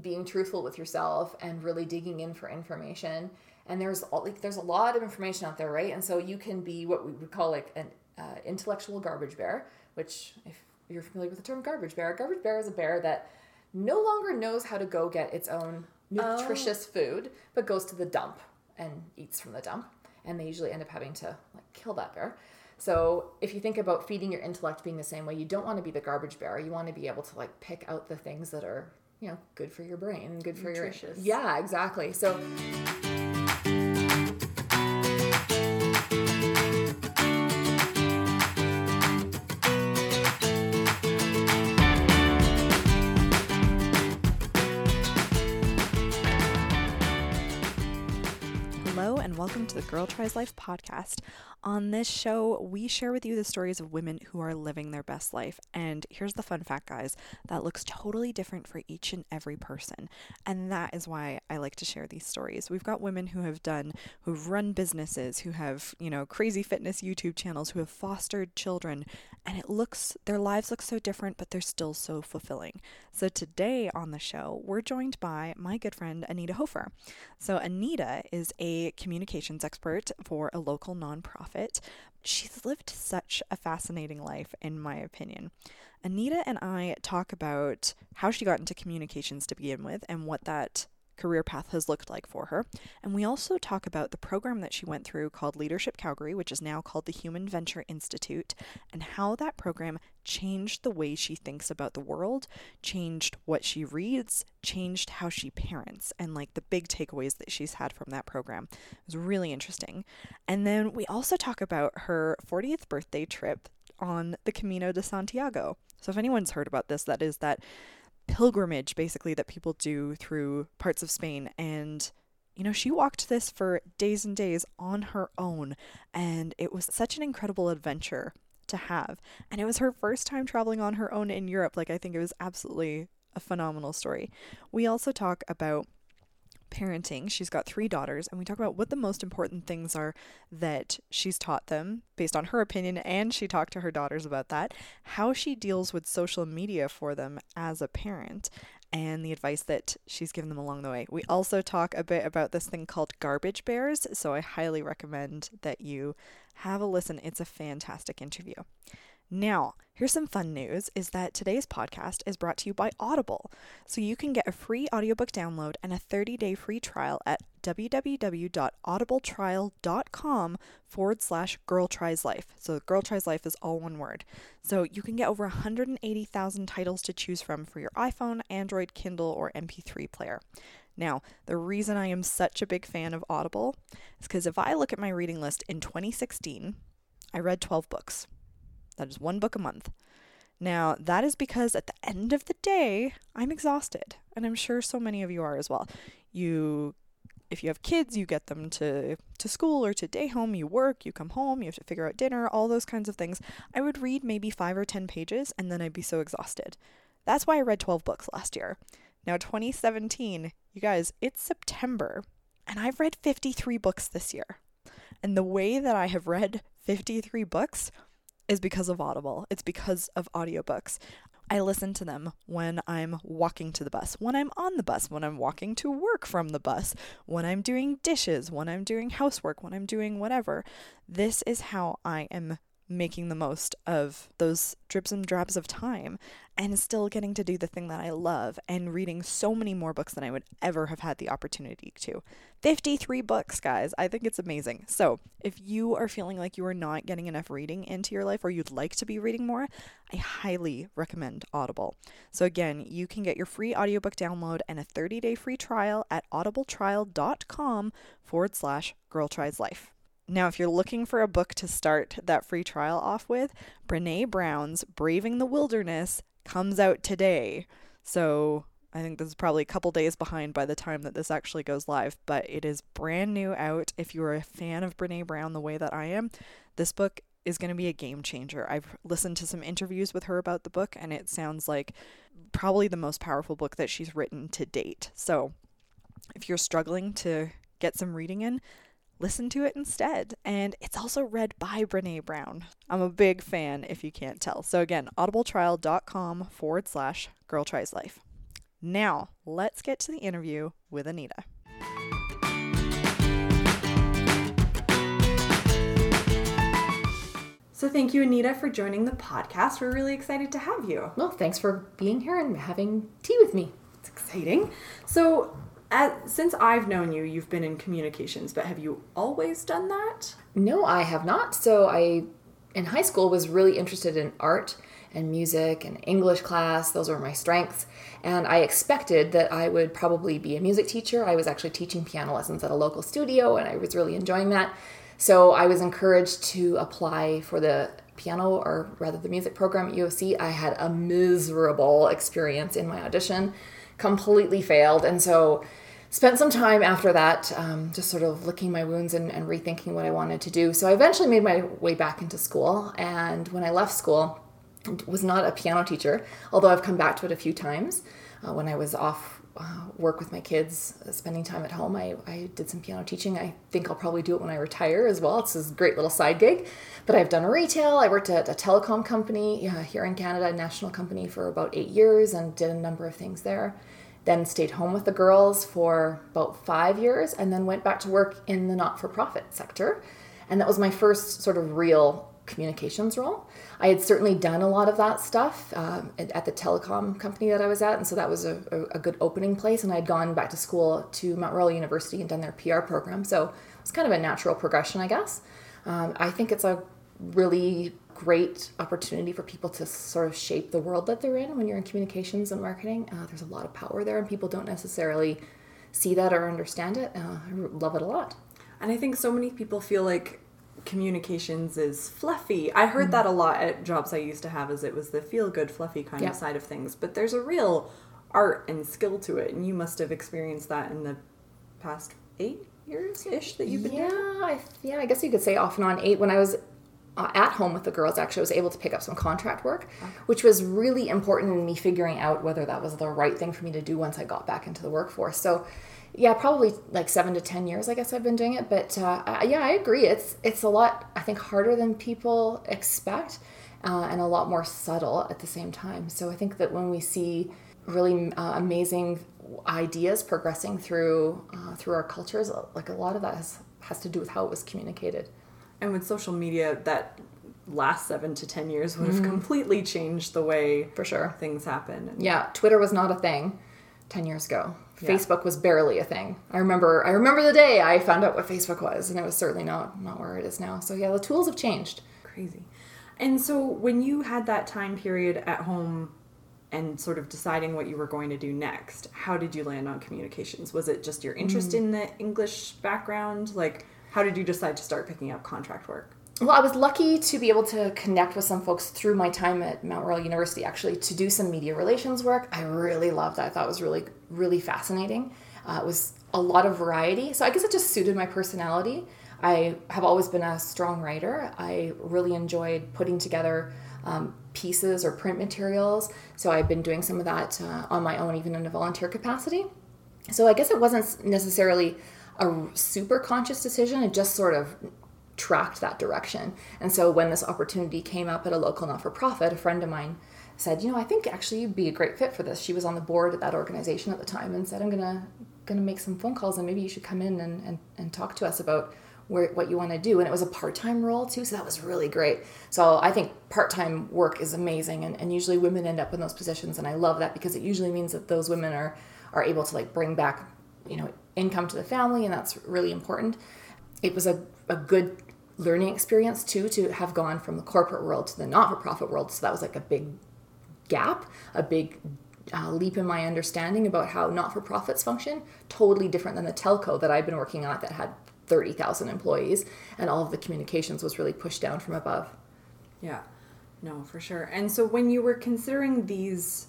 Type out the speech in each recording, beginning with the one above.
being truthful with yourself and really digging in for information. And there's like there's a lot of information out there, right? And so you can be what we would call like an uh, intellectual garbage bear, which if you're familiar with the term garbage bear, garbage bear is a bear that no longer knows how to go get its own nutritious oh. food, but goes to the dump and eats from the dump. And they usually end up having to like kill that bear. So if you think about feeding your intellect being the same way, you don't want to be the garbage bear. You want to be able to like pick out the things that are, you know, good for your brain, good for Nutritious. your Yeah, exactly. So hello and welcome to the Girl Tries Life podcast. On this show, we share with you the stories of women who are living their best life. And here's the fun fact, guys that looks totally different for each and every person. And that is why I like to share these stories. We've got women who have done, who've run businesses, who have, you know, crazy fitness YouTube channels, who have fostered children. And it looks, their lives look so different, but they're still so fulfilling. So today on the show, we're joined by my good friend, Anita Hofer. So Anita is a communications expert for a local nonprofit. She's lived such a fascinating life, in my opinion. Anita and I talk about how she got into communications to begin with and what that career path has looked like for her. And we also talk about the program that she went through called Leadership Calgary, which is now called the Human Venture Institute, and how that program changed the way she thinks about the world, changed what she reads, changed how she parents, and like the big takeaways that she's had from that program. It was really interesting. And then we also talk about her 40th birthday trip on the Camino de Santiago. So if anyone's heard about this, that is that pilgrimage basically that people do through parts of Spain and you know, she walked this for days and days on her own, and it was such an incredible adventure to have. And it was her first time traveling on her own in Europe. Like, I think it was absolutely a phenomenal story. We also talk about parenting. She's got three daughters, and we talk about what the most important things are that she's taught them based on her opinion, and she talked to her daughters about that, how she deals with social media for them as a parent, and the advice that she's given them along the way. We also talk a bit about this thing called garbage bears, so I highly recommend that you have a listen. It's a fantastic interview. Now, here's some fun news is that today's podcast is brought to you by Audible. So you can get a free audiobook download and a 30-day free trial at www.audibletrial.com forward slash girl tries life. So girl tries life is all one word. So you can get over 180,000 titles to choose from for your iPhone, Android, Kindle, or MP3 player. Now, the reason I am such a big fan of Audible is because if I look at my reading list in 2016, I read 12 books. That is one book a month. Now, that is because at the end of the day, I'm exhausted. And I'm sure so many of you are as well. You if you have kids, you get them to to school or to day home, you work, you come home, you have to figure out dinner, all those kinds of things. I would read maybe 5 or 10 pages and then I'd be so exhausted. That's why I read 12 books last year. Now 2017, you guys, it's September and I've read 53 books this year. And the way that I have read 53 books is because of Audible. It's because of audiobooks. I listen to them when I'm walking to the bus, when I'm on the bus, when I'm walking to work from the bus, when I'm doing dishes, when I'm doing housework, when I'm doing whatever. This is how I am making the most of those drips and drabs of time and still getting to do the thing that I love and reading so many more books than I would ever have had the opportunity to. 53 books, guys. I think it's amazing. So, if you are feeling like you are not getting enough reading into your life or you'd like to be reading more, I highly recommend Audible. So, again, you can get your free audiobook download and a 30 day free trial at audibletrial.com forward slash girl tries life. Now, if you're looking for a book to start that free trial off with, Brene Brown's Braving the Wilderness comes out today. So I think this is probably a couple days behind by the time that this actually goes live, but it is brand new out. If you're a fan of Brene Brown the way that I am, this book is going to be a game changer. I've listened to some interviews with her about the book, and it sounds like probably the most powerful book that she's written to date. So if you're struggling to get some reading in, listen to it instead. And it's also read by Brene Brown. I'm a big fan if you can't tell. So again, audibletrial.com forward slash girl tries life. Now, let's get to the interview with Anita. So, thank you, Anita, for joining the podcast. We're really excited to have you. Well, thanks for being here and having tea with me. It's exciting. So, since I've known you, you've been in communications, but have you always done that? No, I have not. So, I, in high school, was really interested in art and music and English class. Those were my strengths. And I expected that I would probably be a music teacher. I was actually teaching piano lessons at a local studio, and I was really enjoying that. So I was encouraged to apply for the piano or rather the music program at UOC. I had a miserable experience in my audition, completely failed. And so spent some time after that um, just sort of licking my wounds and, and rethinking what I wanted to do. So I eventually made my way back into school. And when I left school, was not a piano teacher, although I've come back to it a few times. Uh, when I was off uh, work with my kids, uh, spending time at home. I, I did some piano teaching. I think I'll probably do it when I retire as well. It's a great little side gig. But I've done retail. I worked at a telecom company uh, here in Canada, a national company, for about eight years and did a number of things there. Then stayed home with the girls for about five years and then went back to work in the not for profit sector. And that was my first sort of real communications role. I had certainly done a lot of that stuff um, at the telecom company that I was at, and so that was a, a, good opening place. And I had gone back to school to Mount Royal University and done their PR program, so it was kind of a natural progression, I guess. Um, I think it's a really great opportunity for people to sort of shape the world that they're in when you're in communications and marketing. Uh, there's a lot of power there, and people don't necessarily see that or understand it. Uh, I love it a lot. And I think so many people feel like communications is fluffy. I heard mm-hmm. that a lot at jobs I used to have as it was the feel good fluffy kind yeah. of side of things, but there's a real art and skill to it and you must have experienced that in the past 8 years ish that you've been yeah, I, yeah, I guess you could say off and on 8 when I was uh, at home with the girls actually I was able to pick up some contract work okay. which was really important in me figuring out whether that was the right thing for me to do once I got back into the workforce. So yeah, probably like seven to ten years. I guess I've been doing it, but uh, yeah, I agree. It's it's a lot. I think harder than people expect, uh, and a lot more subtle at the same time. So I think that when we see really uh, amazing ideas progressing through uh, through our cultures, like a lot of that has has to do with how it was communicated. And with social media, that last seven to ten years would have mm-hmm. completely changed the way for sure things happen. Yeah, Twitter was not a thing ten years ago. Yeah. Facebook was barely a thing. I remember I remember the day I found out what Facebook was and it was certainly not not where it is now. So yeah, the tools have changed. Crazy. And so when you had that time period at home and sort of deciding what you were going to do next, how did you land on communications? Was it just your interest mm. in the English background? Like how did you decide to start picking up contract work? well, I was lucky to be able to connect with some folks through my time at Mount Royal University, actually, to do some media relations work. I really loved that. I thought it was really, really fascinating. Uh, it was a lot of variety. So I guess it just suited my personality. I have always been a strong writer. I really enjoyed putting together um, pieces or print materials. So I've been doing some of that uh, on my own, even in a volunteer capacity. So I guess it wasn't necessarily a super conscious decision. It just sort of tracked that direction. And so when this opportunity came up at a local not for profit, a friend of mine said, "You know, I think actually you'd be a great fit for this." She was on the board at that organization at the time and said, "I'm going to make some phone calls and maybe you should come in and, and, and talk to us about where, what you want to do. And it was a part time role too, so that was really great. So I think part time work is amazing, and, and usually women end up in those positions, and I love that because it usually means that those women are are able to like bring back, you know, income to the family, and that's really important. It was a, a good learning experience too to have gone from the corporate world to the not-for-profit world. So that was like a big gap a big uh, leap in my understanding about how not-for-profits function. Totally different than the telco that i've been working on that had 30000 employees and all of the communications was really pushed down from above. Yeah. No for sure. And so when you were considering these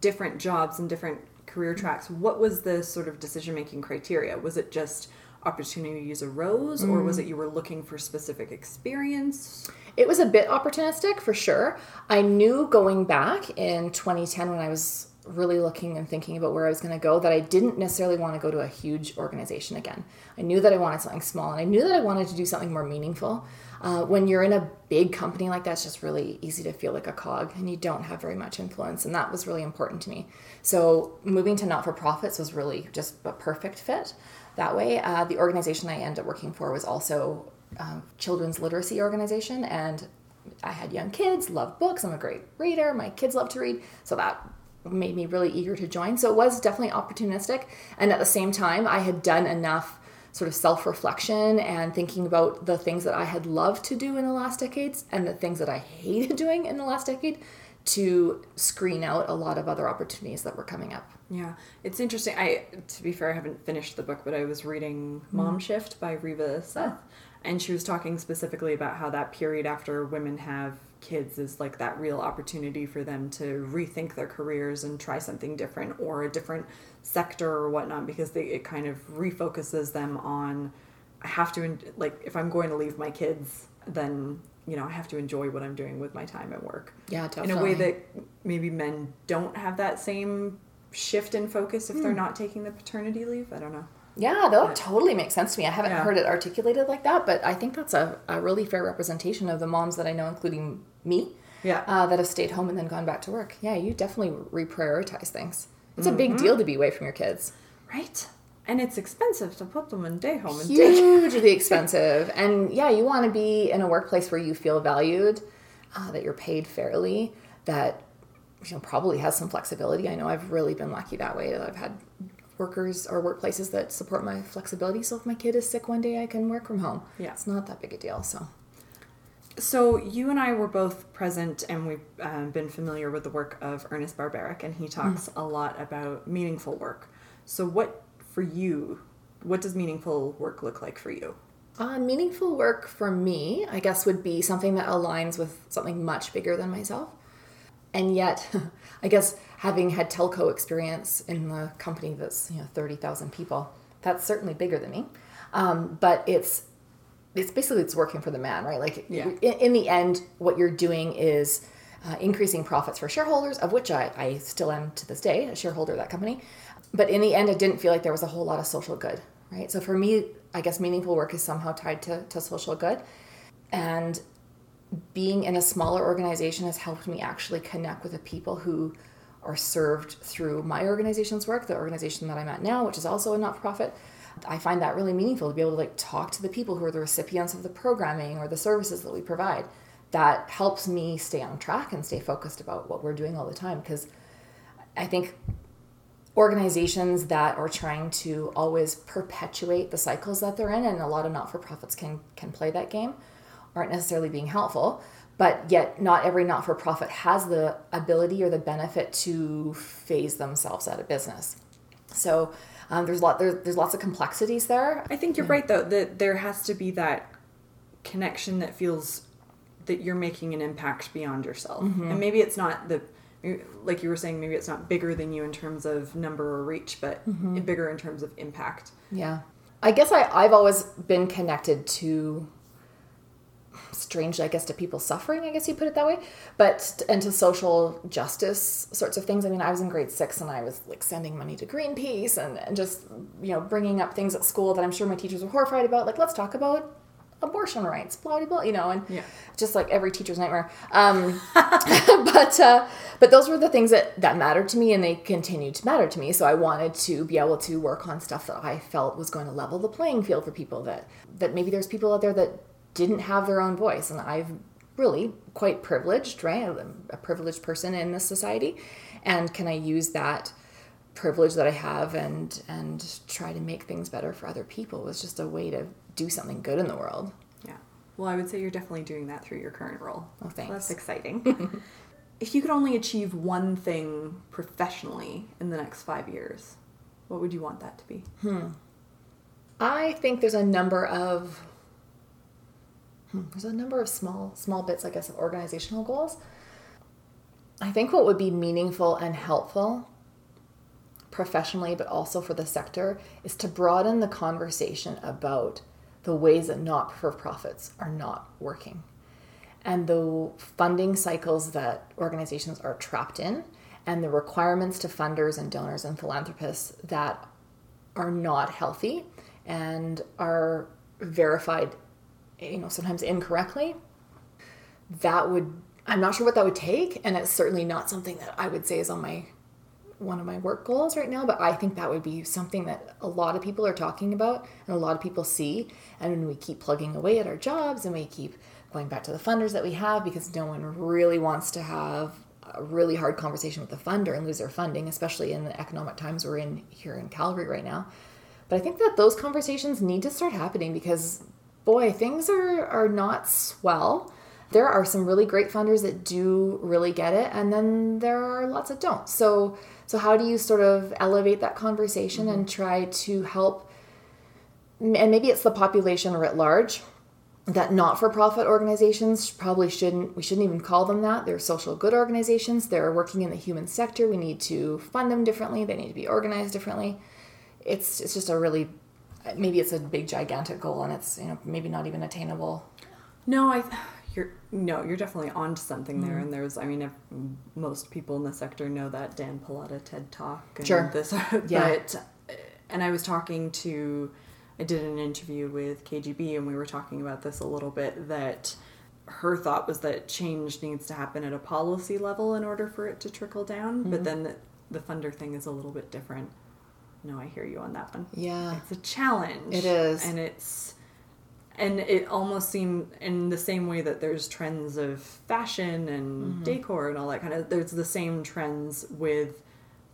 different jobs and different career tracks what was the sort of decision making criteria was it just opportunities arose, mm. or was it you were looking for specific experience? It was a bit opportunistic for sure. I knew going back in 2010 when I was really looking and thinking about where I was going to go that I didn't necessarily want to go to a huge organization again. I knew that I wanted something small and I knew that I wanted to do something more meaningful. Uh, when you're in a big company like that, it's just really easy to feel like a cog and you don't have very much influence. And that was really important to me. So moving to not for profits was really just a perfect fit that way. Uh, the organization I ended up working for was also a uh, children's literacy organization and I had young kids, love books. I'm a great reader. My kids love to read. So that made me really eager to join. So it was definitely opportunistic. And at the same time, I had done enough sort of self reflection and thinking about the things that I had loved to do in the last decades and the things that I hated doing in the last decade to screen out a lot of other opportunities that were coming up. Yeah, it's interesting. I, to be fair, I haven't finished the book, but I was reading Mom mm. Shift by Reva Seth, and she was talking specifically about how that period after women have kids is like that real opportunity for them to rethink their careers and try something different or a different sector or whatnot because they, it kind of refocuses them on I have to like if I'm going to leave my kids then you know I have to enjoy what I'm doing with my time at work. Yeah, definitely. In a way that maybe men don't have that same shift in focus if they're hmm. not taking the paternity leave. I don't know. Yeah, that yeah. totally makes sense to me. I haven't yeah. heard it articulated like that, but I think that's a, a really fair representation of the moms that I know, including me, yeah, uh, that have stayed home and then gone back to work. Yeah, you definitely reprioritize things. It's mm-hmm. a big mm-hmm. deal to be away from your kids, right? And it's expensive to put them in day home and hugely expensive. And yeah, you want to be in a workplace where you feel valued, uh, that you're paid fairly, that you know probably has some flexibility. I know I've really been lucky that way. That I've had workers or workplaces that support my flexibility. So if my kid is sick one day, I can work from home. Yeah, it's not that big a deal. So. So you and I were both present, and we've um, been familiar with the work of Ernest Barbaric, and he talks mm. a lot about meaningful work. So, what for you? What does meaningful work look like for you? Uh, meaningful work for me, I guess, would be something that aligns with something much bigger than myself. And yet, I guess having had telco experience in the company that's you know thirty thousand people, that's certainly bigger than me. Um, but it's it's basically it's working for the man, right? Like yeah. in, in the end, what you're doing is uh, increasing profits for shareholders, of which I, I still am to this day a shareholder of that company. But in the end, I didn't feel like there was a whole lot of social good, right? So for me, I guess meaningful work is somehow tied to, to social good. And being in a smaller organization has helped me actually connect with the people who are served through my organization's work, the organization that I'm at now, which is also a not for profit. I find that really meaningful to be able to like talk to the people who are the recipients of the programming or the services that we provide. That helps me stay on track and stay focused about what we're doing all the time because I think organizations that are trying to always perpetuate the cycles that they're in and a lot of not-for-profits can can play that game aren't necessarily being helpful but yet not every not-for-profit has the ability or the benefit to phase themselves out of business so um, there's a lot there, there's lots of complexities there i think you're yeah. right though that there has to be that connection that feels that you're making an impact beyond yourself mm-hmm. and maybe it's not the like you were saying maybe it's not bigger than you in terms of number or reach but mm-hmm. bigger in terms of impact yeah i guess I, i've always been connected to strange, I guess, to people suffering, I guess you put it that way, but and to social justice sorts of things. I mean, I was in grade six and I was like sending money to Greenpeace and, and just, you know, bringing up things at school that I'm sure my teachers were horrified about. Like, let's talk about abortion rights, blah blah blah, you know, and yeah. just like every teacher's nightmare. Um, but uh, but those were the things that that mattered to me, and they continued to matter to me. So I wanted to be able to work on stuff that I felt was going to level the playing field for people that that maybe there's people out there that didn't have their own voice. And I've really quite privileged, right? I'm a privileged person in this society. And can I use that privilege that I have and and try to make things better for other people was just a way to do something good in the world. Yeah. Well, I would say you're definitely doing that through your current role. Oh, thanks. So that's exciting. if you could only achieve one thing professionally in the next five years, what would you want that to be? Hmm. I think there's a number of There's a number of small small bits i guess of organizational goals. I think what would be meaningful and helpful professionally but also for the sector is to broaden the conversation about the ways that not for profits are not working and the funding cycles that organizations are trapped in and the requirements to funders and donors and philanthropists that are not healthy and are verified you know sometimes incorrectly that would i'm not sure what that would take and it's certainly not something that i would say is on my one of my work goals right now but i think that would be something that a lot of people are talking about and a lot of people see and when we keep plugging away at our jobs and we keep going back to the funders that we have because no one really wants to have a really hard conversation with the funder and lose their funding especially in the economic times we're in here in calgary right now. But i think that those conversations need to start happening because boy things are are not swell. There are some really great funders that do really get it and then there are lots that don't. So so how do you sort of elevate that conversation mm-hmm. and try to help and maybe it's the population writ large that not-for-profit organizations probably shouldn't we shouldn't even call them that. They're social good organizations. They're working in the human sector. We need to fund them differently. They need to be organized differently. It's it's just a really maybe it's a big gigantic goal and it's you know maybe not even attainable no i you're no you're definitely on to something mm-hmm. there and there's i mean if most people in the sector know that dan pallotta ted talk and sure this yeah. but and i was talking to I did an interview with KGB and we were talking about this a little bit that her thought was that change needs to happen at a policy level in order for it to trickle down, mm-hmm. but then the, the funder thing is a little bit different. No, I hear you on that one. Yeah. It's a challenge. It is. And it's and it almost seemed in the same way that there's trends of fashion and mm-hmm. decor and all that kind of there's the same trends with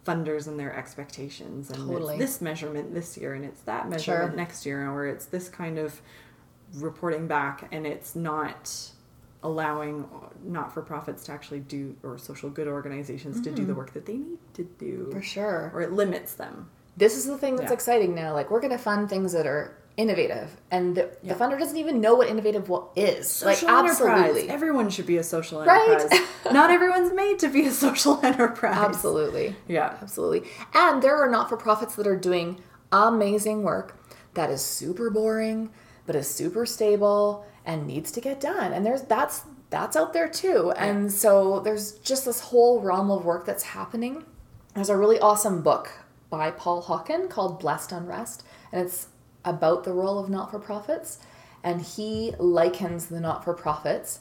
funders and their expectations and totally. it's this measurement this year and it's that measurement sure. next year or it's this kind of reporting back and it's not allowing not for profits to actually do or social good organizations mm-hmm. to do the mm-hmm. work that they need to do for sure or it limits them this is the thing that's yeah. exciting now like we're going to fund things that are innovative and the, yeah. the, funder doesn't even know what innovative is. social like absolutely enterprise. everyone should be a social enterprise right? not everyone's made to be a social enterprise absolutely yeah absolutely and there are not-for-profits that are doing amazing work that is super boring but is super stable and needs to get done and there's that's that's out there too yeah. and so there's just this whole realm of work that's happening there's a really awesome book by paul hawken called blessed unrest and it's about the role of not for profits, and he likens the not for profits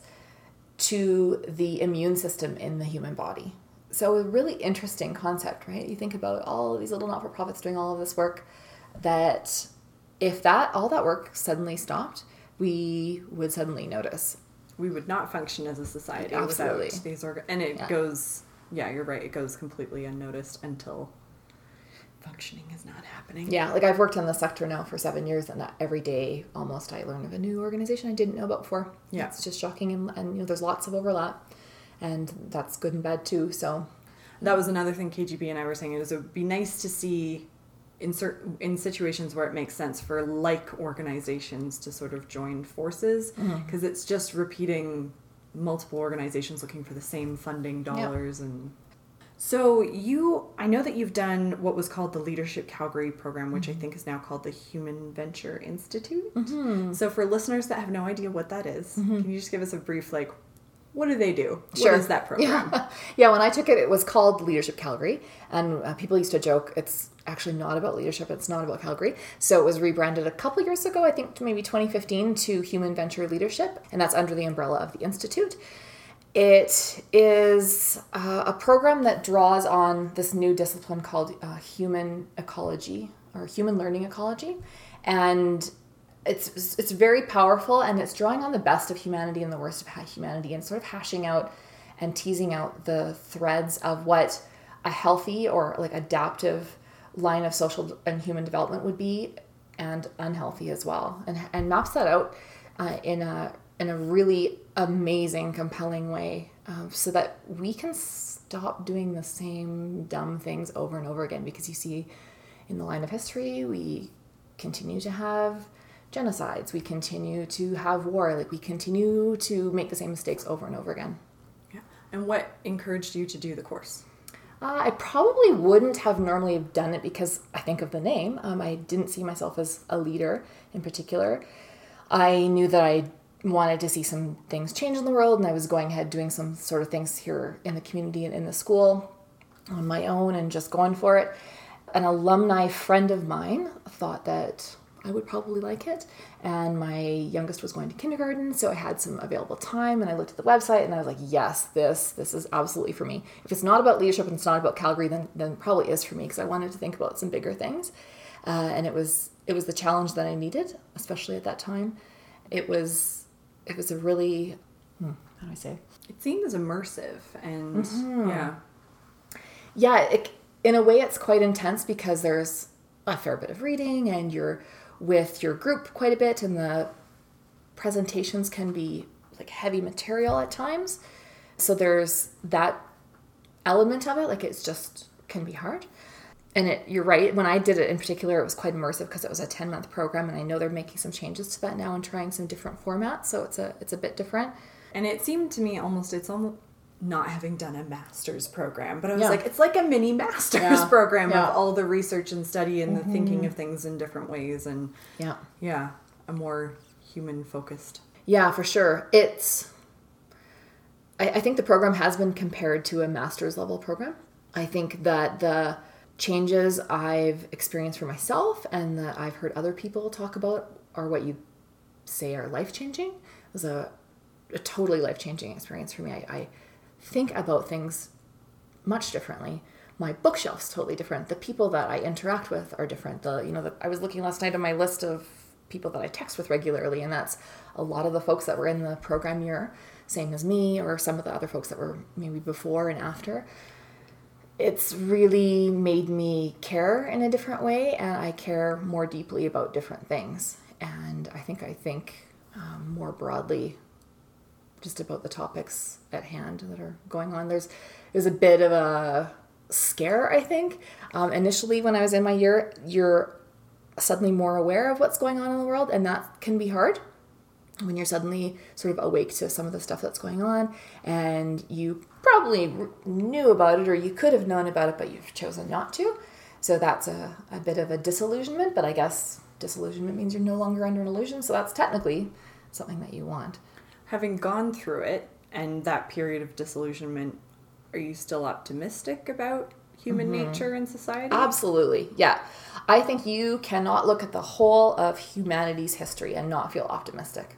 to the immune system in the human body. So, a really interesting concept, right? You think about all of these little not for profits doing all of this work, that if that all that work suddenly stopped, we would suddenly notice. We would not function as a society Absolutely. without these and it yeah. goes yeah, you're right. It goes completely unnoticed until functioning is not happening. Yeah, like I've worked in the sector now for seven years, and every day almost I learn of a new organization I didn't know about before. Yeah, it's just shocking, and, and you know there's lots of overlap, and that's good and bad too. So that was another thing KGB and I were saying is it would be nice to see in certain in situations where it makes sense for like organizations to sort of join forces because mm-hmm. it's just repeating multiple organizations looking for the same funding dollars yep. and so you, I know that you've done what was called the Leadership Calgary program, which mm-hmm. I think is now called the Human Venture Institute. Mm-hmm. So for listeners that have no idea what that is, mm-hmm. can you just give us a brief like? What do they do? Sure. What is that program? Yeah. yeah, when I took it, it was called Leadership Calgary. And uh, people used to joke it's actually not about leadership, it's not about Calgary. So it was rebranded a couple years ago, I think maybe 2015, to Human Venture Leadership. And that's under the umbrella of the Institute. It is uh, a program that draws on this new discipline called uh, human ecology or human learning ecology, and it's it's very powerful and it's drawing on the best of humanity and the worst of humanity and sort of hashing out and teasing out the threads of what a healthy or like adaptive line of social and human development would be and unhealthy as well. And, and maps that out uh, in a in a really amazing, compelling way um, so that we can stop doing the same dumb things over and over again. Because you see, in the line of history, we continue to have genocides, we continue to have war, like we continue to make the same mistakes over and over again. Yeah. And what encouraged you to do the course? Uh, I probably wouldn't have normally done it because I think of the name. Um, I didn't see myself as a leader in particular. I knew that I wanted to see some things change in the world and I was going ahead doing some sort of things here in the community and in the school. on my own and just going for it. An alumni friend of mine thought that I would probably like it. And my youngest was going to kindergarten, so I had some available time and I looked at the website and I was like, yes, this this is absolutely for me. If it's not about leadership and it's not about Calgary, then then probably is for me because I wanted to think about some bigger things. Uh, and it was it was the challenge that I needed, especially at that time. It was it was a really hmm, how do I say? It seems immersive and Mm-hmm. yeah. yeah it, in a way it's quite intense because there's a fair bit of reading and you're with your group quite a bit and the presentations can be like heavy material at times so there's that element of it like it's just can be hard and it you're right when i did it in particular it was quite immersive because it was a 10 month program and i know they're making some changes to that now and trying some different formats so it's a it's a bit different And it seemed to me almost it's almost not having done a master's program, but I was Yeah. like, it's like a mini master's Yeah. program Yeah. of all the research and study and the thinking mm-hmm. of things in different ways and yeah yeah, a more human focused. Yeah, for sure. It's. I, I think the program has been compared to a master's level program. I think that the changes I've experienced for myself and that I've heard other people talk about are what you say are life changing. It was a, a totally life changing experience for me. I, I think about things much differently. My bookshelf's totally different. The people that I interact with are different. The you know, the, I was looking last night on my list of people that I text with regularly, and that's a lot of the folks that were in the program year, same as me, or some of the other folks that were maybe before and after. It's really made me care in a different way, and I care more deeply about different things. And I think I think um, more broadly just about the topics at hand that are going on. There's there's a bit of a scare, I think. Um, initially, when I was in my year, you're suddenly more aware of what's going on in the world, and that can be hard when you're suddenly sort of awake to some of the stuff that's going on, and you probably knew about it or you could have known about it, but you've chosen not to. So that's a, a bit of a disillusionment, but I guess disillusionment means you're no longer under an illusion, so that's technically something that you want. Having gone through it and that period of disillusionment, are you still optimistic about human mm-hmm. nature and society? Absolutely. Yeah. I think you cannot look at the whole of humanity's history and not feel optimistic.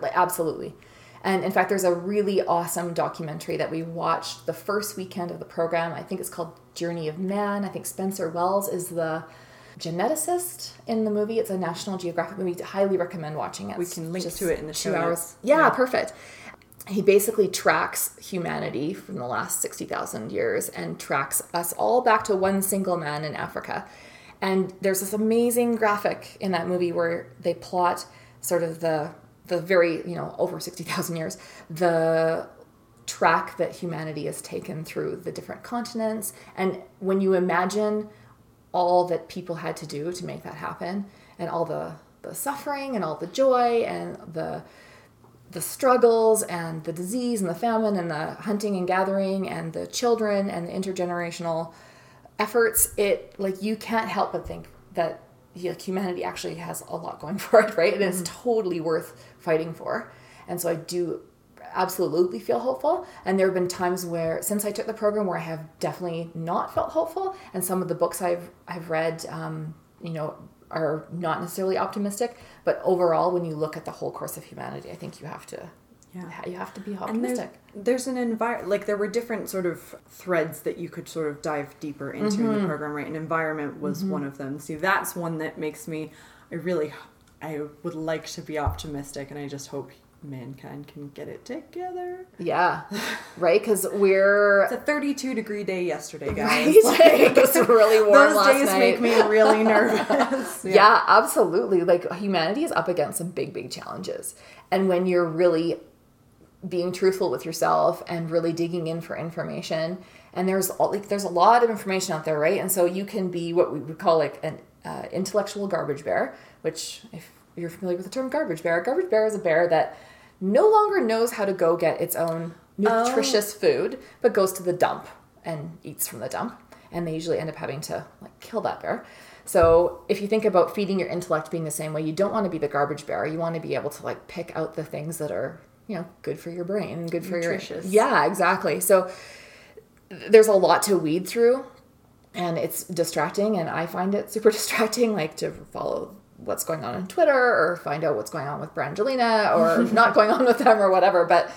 Like, absolutely. And in fact, there's a really awesome documentary that we watched the first weekend of the program. I think it's called Journey of Man. I think Spencer Wells is the geneticist in the movie. It's a National Geographic movie. highly recommend watching it. We can link just to it in the two show hours. notes. Yeah, Yeah. perfect. He basically tracks humanity from the last 60,000 years and tracks us all back to one single man in Africa. And there's this amazing graphic in that movie where they plot sort of the the very, you know, over 60,000 years, the track that humanity has taken through the different continents. And when you imagine all that people had to do to make that happen and all the the suffering and all the joy and the the struggles and the disease and the famine and the hunting and gathering and the children and the intergenerational efforts it like you can't help but think that yeah, humanity actually has a lot going for it right? And it's totally worth fighting for. And so i do absolutely feel hopeful. And there have been times where since i took the program where i have definitely not felt hopeful. And some of the books i've i've read um, you know are not necessarily optimistic. But overall when you look at the whole course of humanity i think you have to Yeah. you have to be And there's, optimistic there's an environment, like there were different sort of threads that you could sort of dive deeper into in the mm-hmm. program, right? And environment was mm-hmm. one of them. See, that's one that makes me, I really, I would like to be optimistic and I just hope mankind can get it together. yeah right because we're It's a 32 degree day yesterday, guys. right Like, it was really warm those days night. make me really nervous. yeah. absolutely like humanity is up against some big big challenges and when you're really being truthful with yourself and really digging in for information. And there's all- like there's a lot of information out there right? And so you can be what we would call like an uh, intellectual garbage bear which if you're familiar with the term garbage bear a garbage bear is a bear that no longer knows how to go get its own nutritious food but goes to the dump and eats from the dump. And they usually end up having to like kill that bear. So if you think about feeding your intellect being the same way you don't want to be the garbage bear. You want to be able to like pick out the things that are you know good for your brain good for Nutritious. your yeah exactly. So there's a lot to weed through and it's distracting and i find it super distracting like to follow what's going on on twitter or find out what's going on with brangelina or not going on with them or whatever. But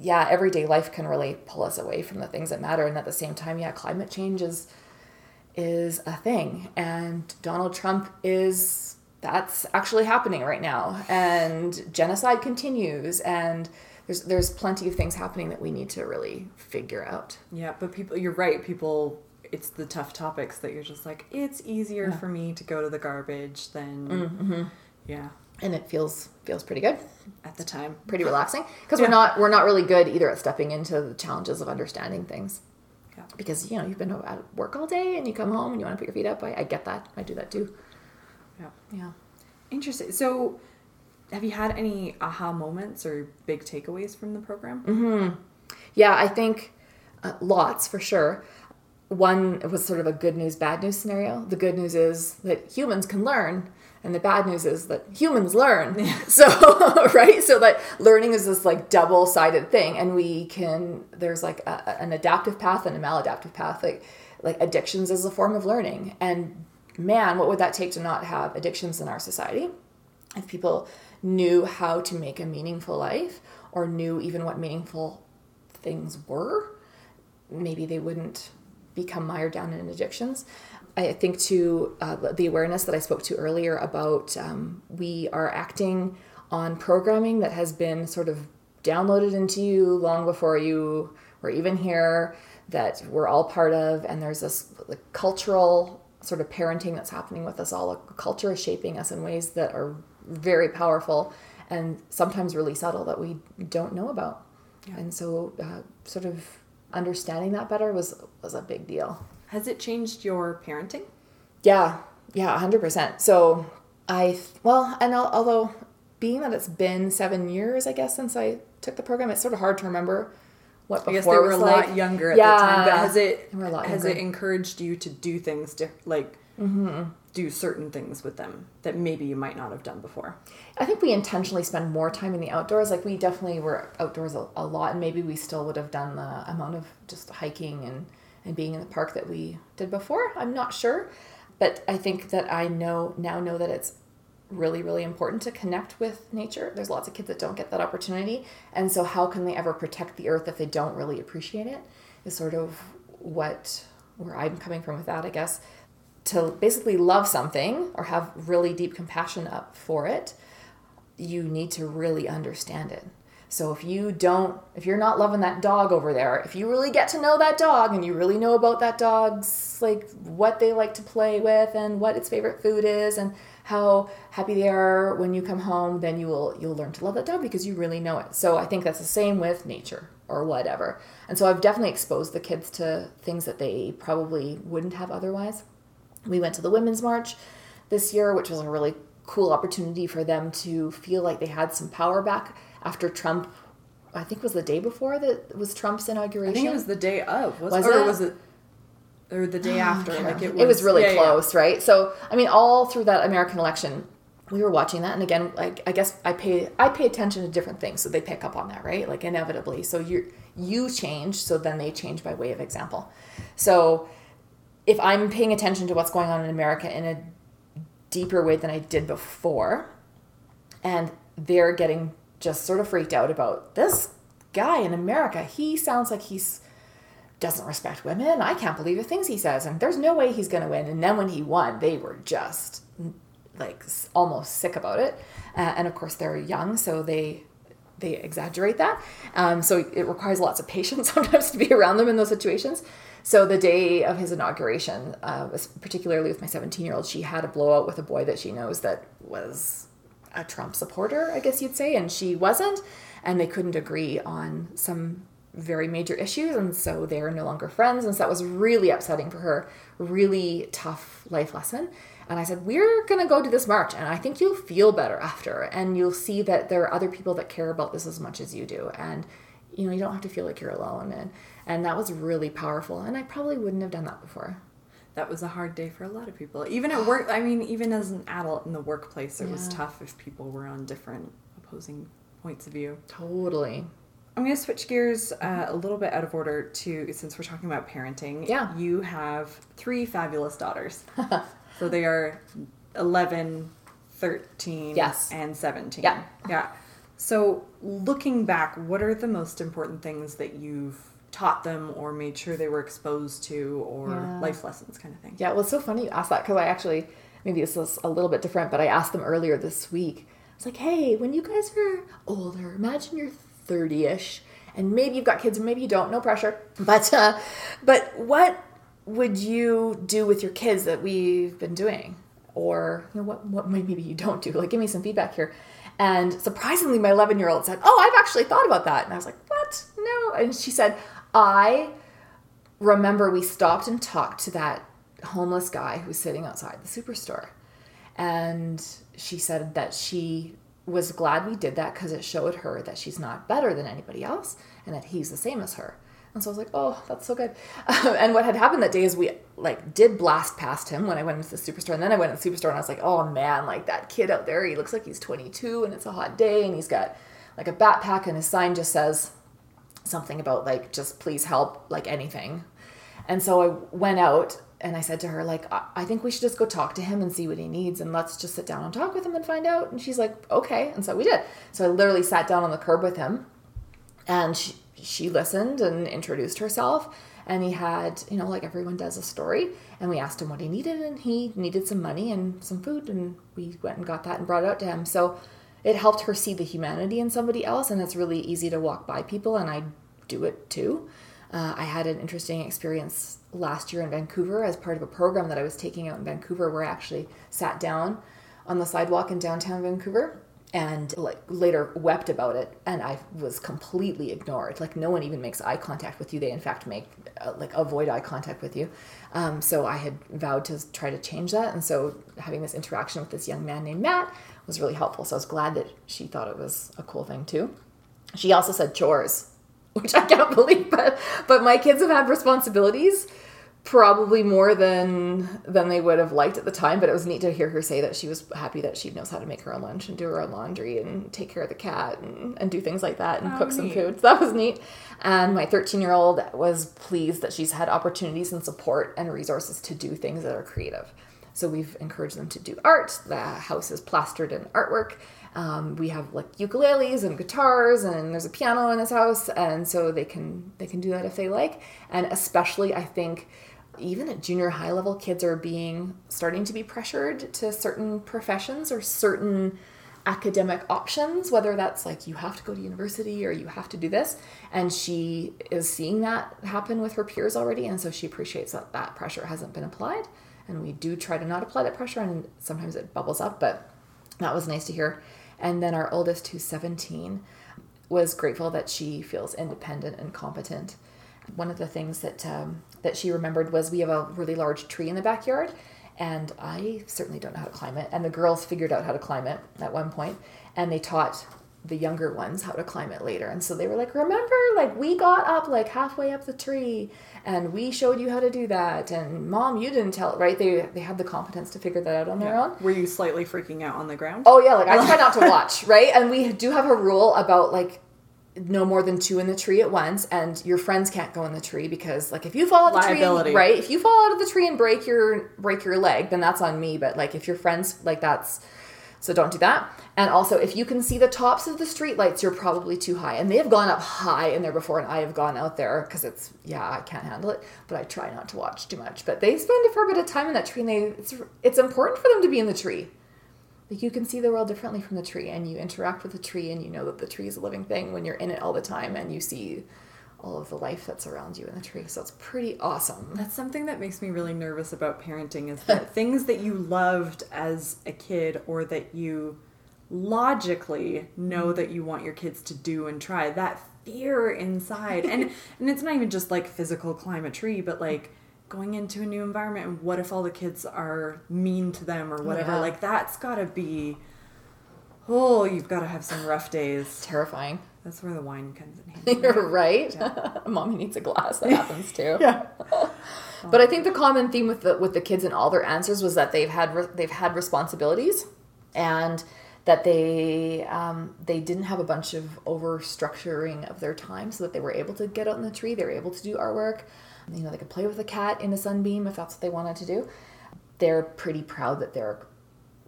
yeah everyday life can really pull us away from the things that matter and at the same time yeah climate change is is a thing. And donald trump is that's actually happening right now and genocide continues and there's there's plenty of things happening that we need to really figure out Yeah, but people, you're right. People, it's the tough topics that you're just like, it's easier Yeah. for me to go to the garbage than, mm-hmm. yeah, and it feels feels pretty good at the time. pretty relaxing because Yeah. we're not we're not really good either at stepping into the challenges of understanding things Yeah. because you know you've been at work all day and you come home and you want to put your feet up I, I get that i do that too Yeah. yeah Interesting. So, have you had any aha moments or big takeaways from the program? Mm-hmm. Yeah, I think uh, lots for sure. One was sort of a good news, bad news scenario. The good news is that humans can learn, and the bad news is that humans learn. So, right? So, that learning is this like double sided thing, and we can, there's like a- an adaptive path and a maladaptive path. Like, like addictions is a form of learning. And man, what would that take to not have addictions in our society? if people knew how to make a meaningful life or knew even what meaningful things were, maybe they wouldn't become mired down in addictions. I think to uh, the awareness that I spoke to earlier about um, we are acting on programming that has been sort of downloaded into you long before you were even here, that we're all part of, and there's this like, cultural sort of parenting that's happening with us all. A culture is shaping us in ways that are very powerful and sometimes really subtle that we don't know about. And so, uh, sort of understanding that better was was a big deal. Has it changed your parenting? Yeah, yeah, hundred percent. So I well, and although being that it's been seven years, I guess since I took the program, it's sort of hard to remember what before I guess they were a was lot younger at yeah, the time, but has it They were a lot has younger. it encouraged you to do things diff- like Mm-hmm. do certain things with them that maybe you might not have done before? I think we intentionally spend more time in the outdoors. Like we definitely were outdoors a, a lot, and maybe we still would have done the amount of just hiking and and being in the park that we did before. I'm not sure, but I think that I know now know that it's really really important to connect with nature. There's lots of kids that don't get that opportunity, and so how can they ever protect the earth if they don't really appreciate it? Is sort of what where I'm coming from with that, I guess. To basically love something or have really deep compassion up for it, you need to really understand it. So if you don't, if you're not loving that dog over there, if you really get to know that dog and you really know about that dog's like what they like to play with and what its favorite food is and how happy they are when you come home, then you will you'll learn to love that dog because you really know it. So I think that's the same with nature or whatever. And so I've definitely exposed the kids to things that they probably wouldn't have otherwise. We went to the Women's March this year, which was a really cool opportunity for them to feel like they had some power back after Trump. I think was the day before that was Trump's inauguration. I think it was the day of, was, Was or it? was it or the day oh after? Like it was, it was really yeah, yeah. close, right? So I mean, all through that American election, we were watching that, and again, like I guess I pay I pay attention to different things, so they pick up on that, right? Like inevitably. So you you change, so then they change by way of example. So if I'm paying attention to what's going on in America in a deeper way than I did before, and they're getting just sort of freaked out about this guy in America. He sounds like he's doesn't respect women. I can't believe the things he says, and there's no way he's going to win. And then when he won, they were just like almost sick about it. Uh, and of course, they're young, so they they exaggerate that. Um, so it requires lots of patience sometimes to be around them in those situations. So the day of his inauguration, uh, was particularly with my 17 year old, she had a blowout with a boy that she knows that was a Trump supporter, I guess you'd say, and she wasn't, and they couldn't agree on some very major issues, and so they are no longer friends, and so that was really upsetting for her, really tough life lesson. And I said, We're gonna go to this march, and I think you'll feel better after, and you'll see that there are other people that care about this as much as you do, and you know, you don't have to feel like you're alone, and and that was really powerful, and I probably wouldn't have done that before. That was a hard day for a lot of people. Even at work, I mean, even as an adult in the workplace, it was tough if people were on different opposing points of view. Totally. I'm going to switch gears uh, a little bit out of order to since we're talking about parenting. Yeah. You have three fabulous daughters. so they are 11, 13, Yes. and 17. Yeah. Yeah. So looking back, what are the most important things that you've taught them or made sure they were exposed to or Yeah. life lessons kind of thing? Yeah, well, it's so funny you asked that because I actually, maybe this is a little bit different, but I asked them earlier this week. I was like, hey, when you guys are older, imagine you're 30 ish, and maybe you've got kids, maybe you don't, no pressure. But, uh, but what would you do with your kids that we've been doing? Or, you know, what, what maybe you don't do? Like, give me some feedback here. And surprisingly, my 11 year old said, Oh, I've actually thought about that. And I was like, What? No. And she said, I remember we stopped and talked to that homeless guy who was sitting outside the superstore. And she said that she was glad we did that because it showed her that she's not better than anybody else and that he's the same as her. And so I was like, oh, that's so good. and what had happened that day is we like did blast past him when I went into the superstore. And then I went to the superstore and I was like, oh man, like that kid out there, he looks like he's 22 and it's a hot day and he's got like a backpack and his sign just says something about like, just please help, like anything. And so I went out and I said to her, like, I think we should just go talk to him and see what he needs and let's just sit down and talk with him and find out. And she's like, okay. And so we did. So I literally sat down on the curb with him and she, she listened and introduced herself. And he had, you know, like everyone does a story. And we asked him what he needed, and he needed some money and some food. And we went and got that and brought it out to him. So it helped her see the humanity in somebody else. And it's really easy to walk by people, and I do it too. Uh, I had an interesting experience last year in Vancouver as part of a program that I was taking out in Vancouver where I actually sat down on the sidewalk in downtown Vancouver and like later wept about it and I was completely ignored. Like no one even makes eye contact with you. They in fact make uh, like avoid eye contact with you. Um, so I had vowed to try to change that and so having this interaction with this young man named Matt was really helpful. So I was glad that she thought it was a cool thing too. She also said chores which I can't believe, but but my kids have had responsibilities probably more than than they would have liked at the time. But it was neat to hear her say that she was happy that she knows how to make her own lunch and do her own laundry and take care of the cat and, and do things like that and Oh, cook some neat. food. So that was neat. And my 13 year old was pleased that she's had opportunities and support and resources to do things that are creative. So we've encouraged them to do art. The house is plastered in artwork. Um, we have like ukuleles and guitars, and there's a piano in this house, and so they can they can do that if they like. And especially, I think even at junior high level, kids are being starting to be pressured to certain professions or certain academic options, whether that's like you have to go to university or you have to do this. And she is seeing that happen with her peers already, and so she appreciates that that pressure hasn't been applied. And we do try to not apply that pressure, and sometimes it bubbles up, but that was nice to hear. And then our oldest, who's 17, was grateful that she feels independent and competent. One of the things that um, that she remembered was we have a really large tree in the backyard, and I certainly don't know how to climb it. And the girls figured out how to climb it at one point, and they taught the younger ones how to climb it later. And so they were like, "Remember, like we got up like halfway up the tree, and we showed you how to do that." And mom, you didn't tell it, right? They they had the competence to figure that out on their own. Were you slightly freaking out on the ground? Oh yeah, like I try not to watch, right? And we do have a rule about like no more than two in the tree at once, and your friends can't go in the tree because like if you fall out of the Liability. tree, right? If you fall out of the tree and break your break your leg, then that's on me. But like if your friends like that's so don't do that. And also, if you can see the tops of the street lights, you're probably too high. And they have gone up high in there before, and I have gone out there because it's yeah, I can't handle it. But I try not to watch too much. But they spend a fair bit of time in that tree, and they it's it's important for them to be in the tree. Like you can see the world differently from the tree, and you interact with the tree, and you know that the tree is a living thing when you're in it all the time, and you see all of the life that's around you in the tree. So it's pretty awesome. That's something that makes me really nervous about parenting is that things that you loved as a kid or that you logically know that you want your kids to do and try, that fear inside. and and it's not even just like physical climb a tree, but like going into a new environment and what if all the kids are mean to them or whatever. yeah. Like that's got to be Oh, you've got to have some rough days. Terrifying. That's where the wine comes in handy. You're right. Mommy needs a glass. That happens too. yeah. But I think the common theme with the with the kids and all their answers was that they've had re- they've had responsibilities, and that they um, they didn't have a bunch of over structuring of their time so that they were able to get out in the tree they were able to do artwork you know they could play with a cat in a sunbeam if that's what they wanted to do they're pretty proud that they're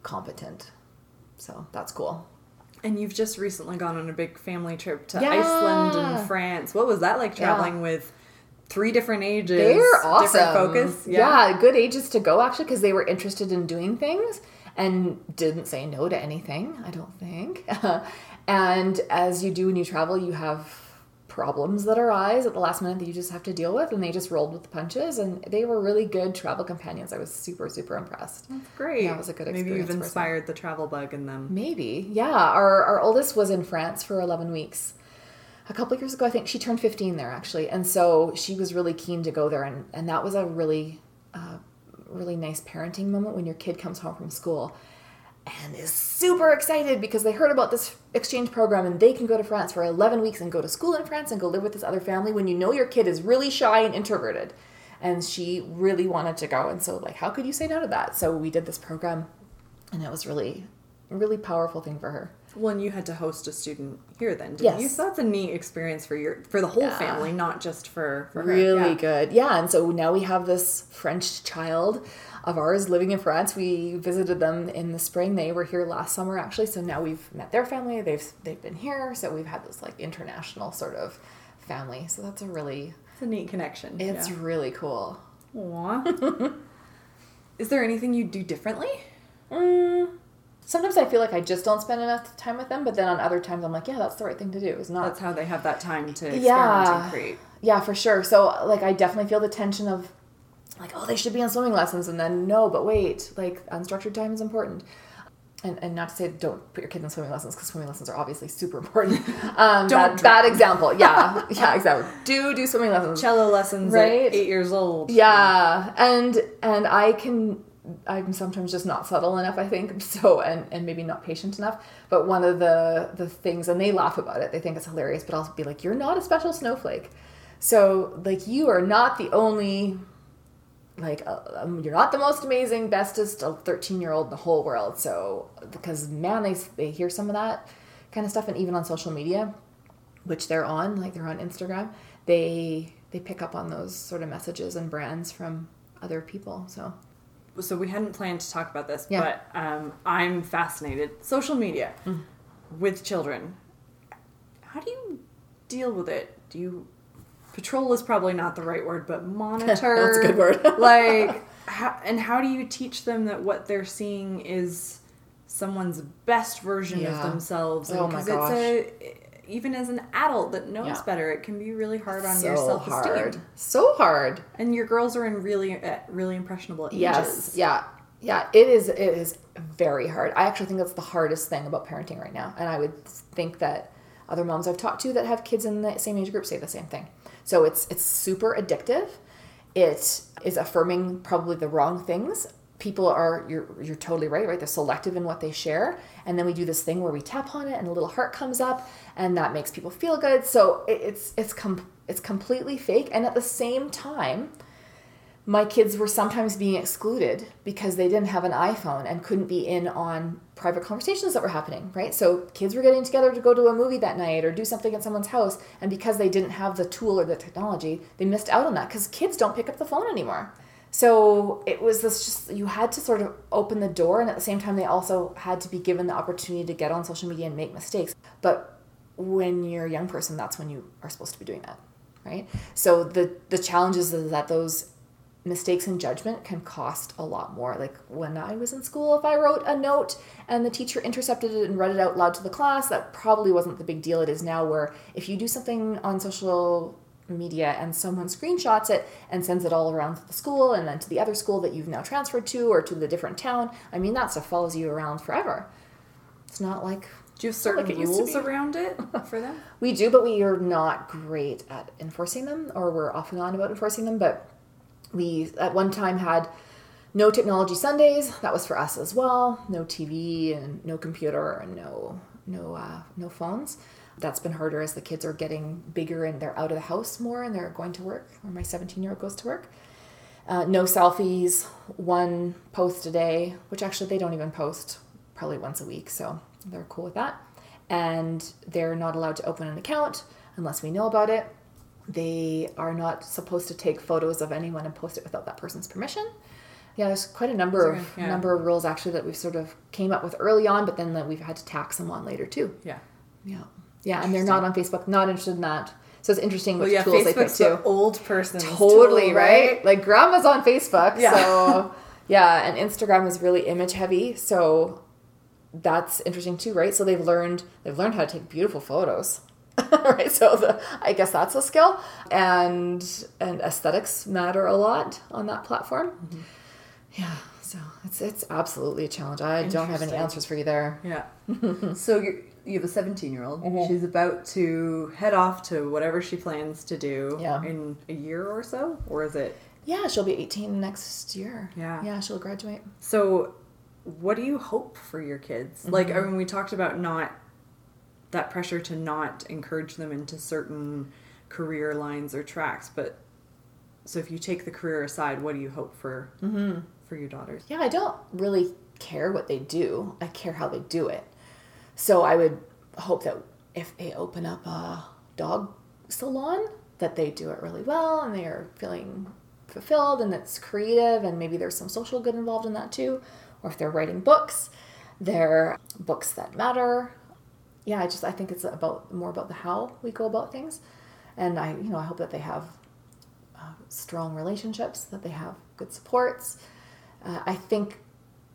competent so that's cool And you've just recently gone on a big family trip to Yeah. Iceland and France. What was that like Yeah. traveling with three different ages? They're awesome. Different focus. Yeah. good ages to go actually because they were interested in doing things and didn't say no to anything. I don't think. and as you do when you travel, you have problems that arise at the last minute that you just have to deal with, and they just rolled with the punches. And they were really good travel companions. I was super super impressed. That's great. Yeah, it was a good Maybe experience you've inspired the travel bug in them. Maybe, yeah. Our our oldest was in France for eleven weeks. A couple years ago, I think she turned fifteen there actually, and so she was really keen to go there, and and that was a really, uh, really nice parenting moment when your kid comes home from school, and is super excited because they heard about this exchange program and they can go to France for eleven weeks and go to school in France and go live with this other family. When you know your kid is really shy and introverted, and she really wanted to go, and so like, how could you say no to that? So we did this program, and it was really, really powerful thing for her. Well, and you had to host a student here then, didn't Yes. you? So that's a neat experience for your for the whole Yeah. family, not just for, for her. really Yeah. good yeah and so now we have this french child of ours living in france we visited them in the spring they were here last summer actually so now we've met their family they've they've been here so we've had this like international sort of family so that's a really It's a neat connection. it's yeah. really cool. Is there anything you do differently? mm, sometimes i feel like i just don't spend enough time with them but then on other times i'm like yeah that's the right thing to do It's not That's how they have that time to experiment Yeah. and create. Yeah, for sure. So like I definitely feel the tension of like, oh, they should be on swimming lessons and then no, but wait, like unstructured time is important. And, and not to say don't put your kids in swimming lessons because swimming lessons are obviously super important. Um, Don't bad, bad example. Yeah, yeah, exactly. Do do swimming lessons. Cello lessons Right? eight years old. Yeah, and and I can I'm sometimes just not subtle enough, I think. So and and maybe not patient enough. But one of the the things, and they laugh about it. They think it's hilarious. But I'll be like, you're not a special snowflake. So like you are not the only. Like uh, um, you're not the most amazing, bestest 13 year old in the whole world. So because man, they they hear some of that kind of stuff, and even on social media, which they're on, like they're on Instagram, they they pick up on those sort of messages and brands from other people. So So we hadn't planned to talk about this, Yeah. but um, I'm fascinated. Social media Mm. with children. How do you deal with it? Do you patrol is probably not the right word, but monitor. That's a good word. like, how, and how do you teach them that what they're seeing is someone's best version Yeah. of themselves? Oh my It's a, even as an adult that knows Yeah. better, it can be really hard on so your self esteem. hard, so hard. And your girls are in really, uh, really impressionable ages. Yes, yeah, yeah. It is. It is very hard. I actually think that's the hardest thing about parenting right now, and I would think that other moms I've talked to that have kids in the same age group say the same thing. So it's it's super addictive. It is affirming probably the wrong things. People are you're you're totally right, right? They're selective in what they share, and then we do this thing where we tap on it and a little heart comes up, and that makes people feel good. So it, it's it's com- it's completely fake, and at the same time, my kids were sometimes being excluded because they didn't have an iPhone and couldn't be in on private conversations that were happening, right? So kids were getting together to go to a movie that night or do something at someone's house, and because they didn't have the tool or the technology, they missed out on that because kids don't pick up the phone anymore. So it was this just you had to sort of open the door, and at the same time, they also had to be given the opportunity to get on social media and make mistakes. But when you're a young person, that's when you are supposed to be doing that, right? So the the challenge is that those mistakes in judgment can cost a lot more. Like when I was in school, if I wrote a note and the teacher intercepted it and read it out loud to the class, that probably wasn't the big deal it is now, where if you do something on social media and someone screenshots it and sends it all around to the school and then to the other school that you've now transferred to or to the different town, I mean, that stuff follows you around forever. It's not like Do you have certain like it used to rules around it for them? we do, but we are not great at enforcing them, or we're off and on about enforcing them. But we at one time had no technology Sundays. That was for us as well. No TV and no computer and no no uh, no phones. That's been harder as the kids are getting bigger and they're out of the house more and they're going to work. Or my 17 year old goes to work. Uh, no selfies, one post a day, which actually they don't even post probably once a week. So they're cool with that. And they're not allowed to open an account unless we know about it. They are not supposed to take photos of anyone and post it without that person's permission. Yeah, there's quite a number of Yeah. number of rules actually that we've sort of came up with early on, but then that we've had to tax them on later too. Yeah. Yeah, yeah, and they're not on Facebook, not interested in that. So it's interesting Well, which yeah, tools they pick Facebook's too. the old person. Totally right. Like grandma's on Facebook, Yeah. so yeah, and Instagram is really image heavy, so that's interesting too, right? So they've learned they've learned how to take beautiful photos. right, so the, I guess that's a skill, and and aesthetics matter a lot on that platform. Mm-hmm. Yeah, so it's it's absolutely a challenge. I don't have any answers for you there. Yeah. so you you have a 17 year old. Mhm. She's about to head off to whatever she plans to do Yeah. in a year or so, or is it? Yeah, she'll be 18 next year. Yeah. Yeah, she'll graduate. So, what do you hope for your kids? Like, Mm-hmm. I mean, we talked about not that pressure to not encourage them into certain career lines or tracks, but so if you take the career aside, what do you hope for Mm-hmm. for your daughters? Yeah, I don't really care what they do. I care how they do it. So I would hope that if they open up a dog salon, that they do it really well and they are feeling fulfilled and it's creative and maybe there's some social good involved in that too. Or if they're writing books, they're books that matter. Yeah, I just I think it's about more about the how we go about things. And I, you know, I hope that they have uh, strong relationships, that they have good supports. Uh, I think,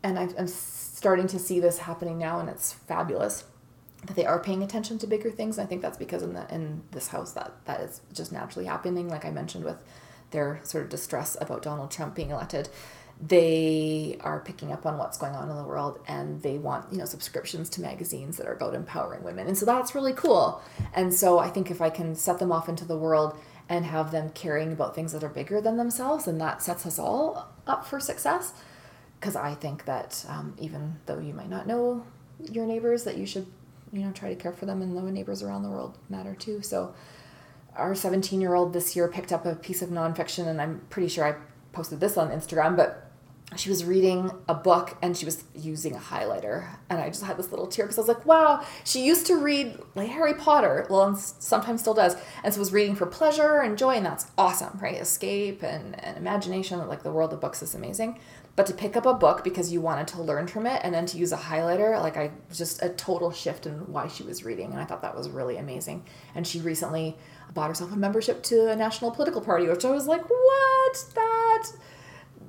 and I've, I'm starting to see this happening now, and it's fabulous that they are paying attention to bigger things. I think that's because in the in this house that that is just naturally happening. Like I mentioned with their sort of distress about Donald Trump being elected, they are picking up on what's going on in the world, and they want you know subscriptions to magazines that are about empowering women, and so that's really cool. And so I think if I can set them off into the world and have them caring about things that are bigger than themselves, and that sets us all up for success. Because I think that um, even though you might not know your neighbors, that you should, you know, try to care for them, and the neighbors around the world matter too. So, our 17 year old this year picked up a piece of nonfiction, and I'm pretty sure I posted this on Instagram, but she was reading a book and she was using a highlighter. And i just had this little tear because i was like wow she used to read like harry potter. Well and sometimes still does. And so was reading for pleasure and joy and that's awesome right? Escape and, and imagination like the world of books is amazing. But to pick up a book because you wanted to learn from it and then to use a highlighter like i just a total shift in why she was reading and i thought that was really amazing. And she recently bought herself a membership to a national political party which i was like what? That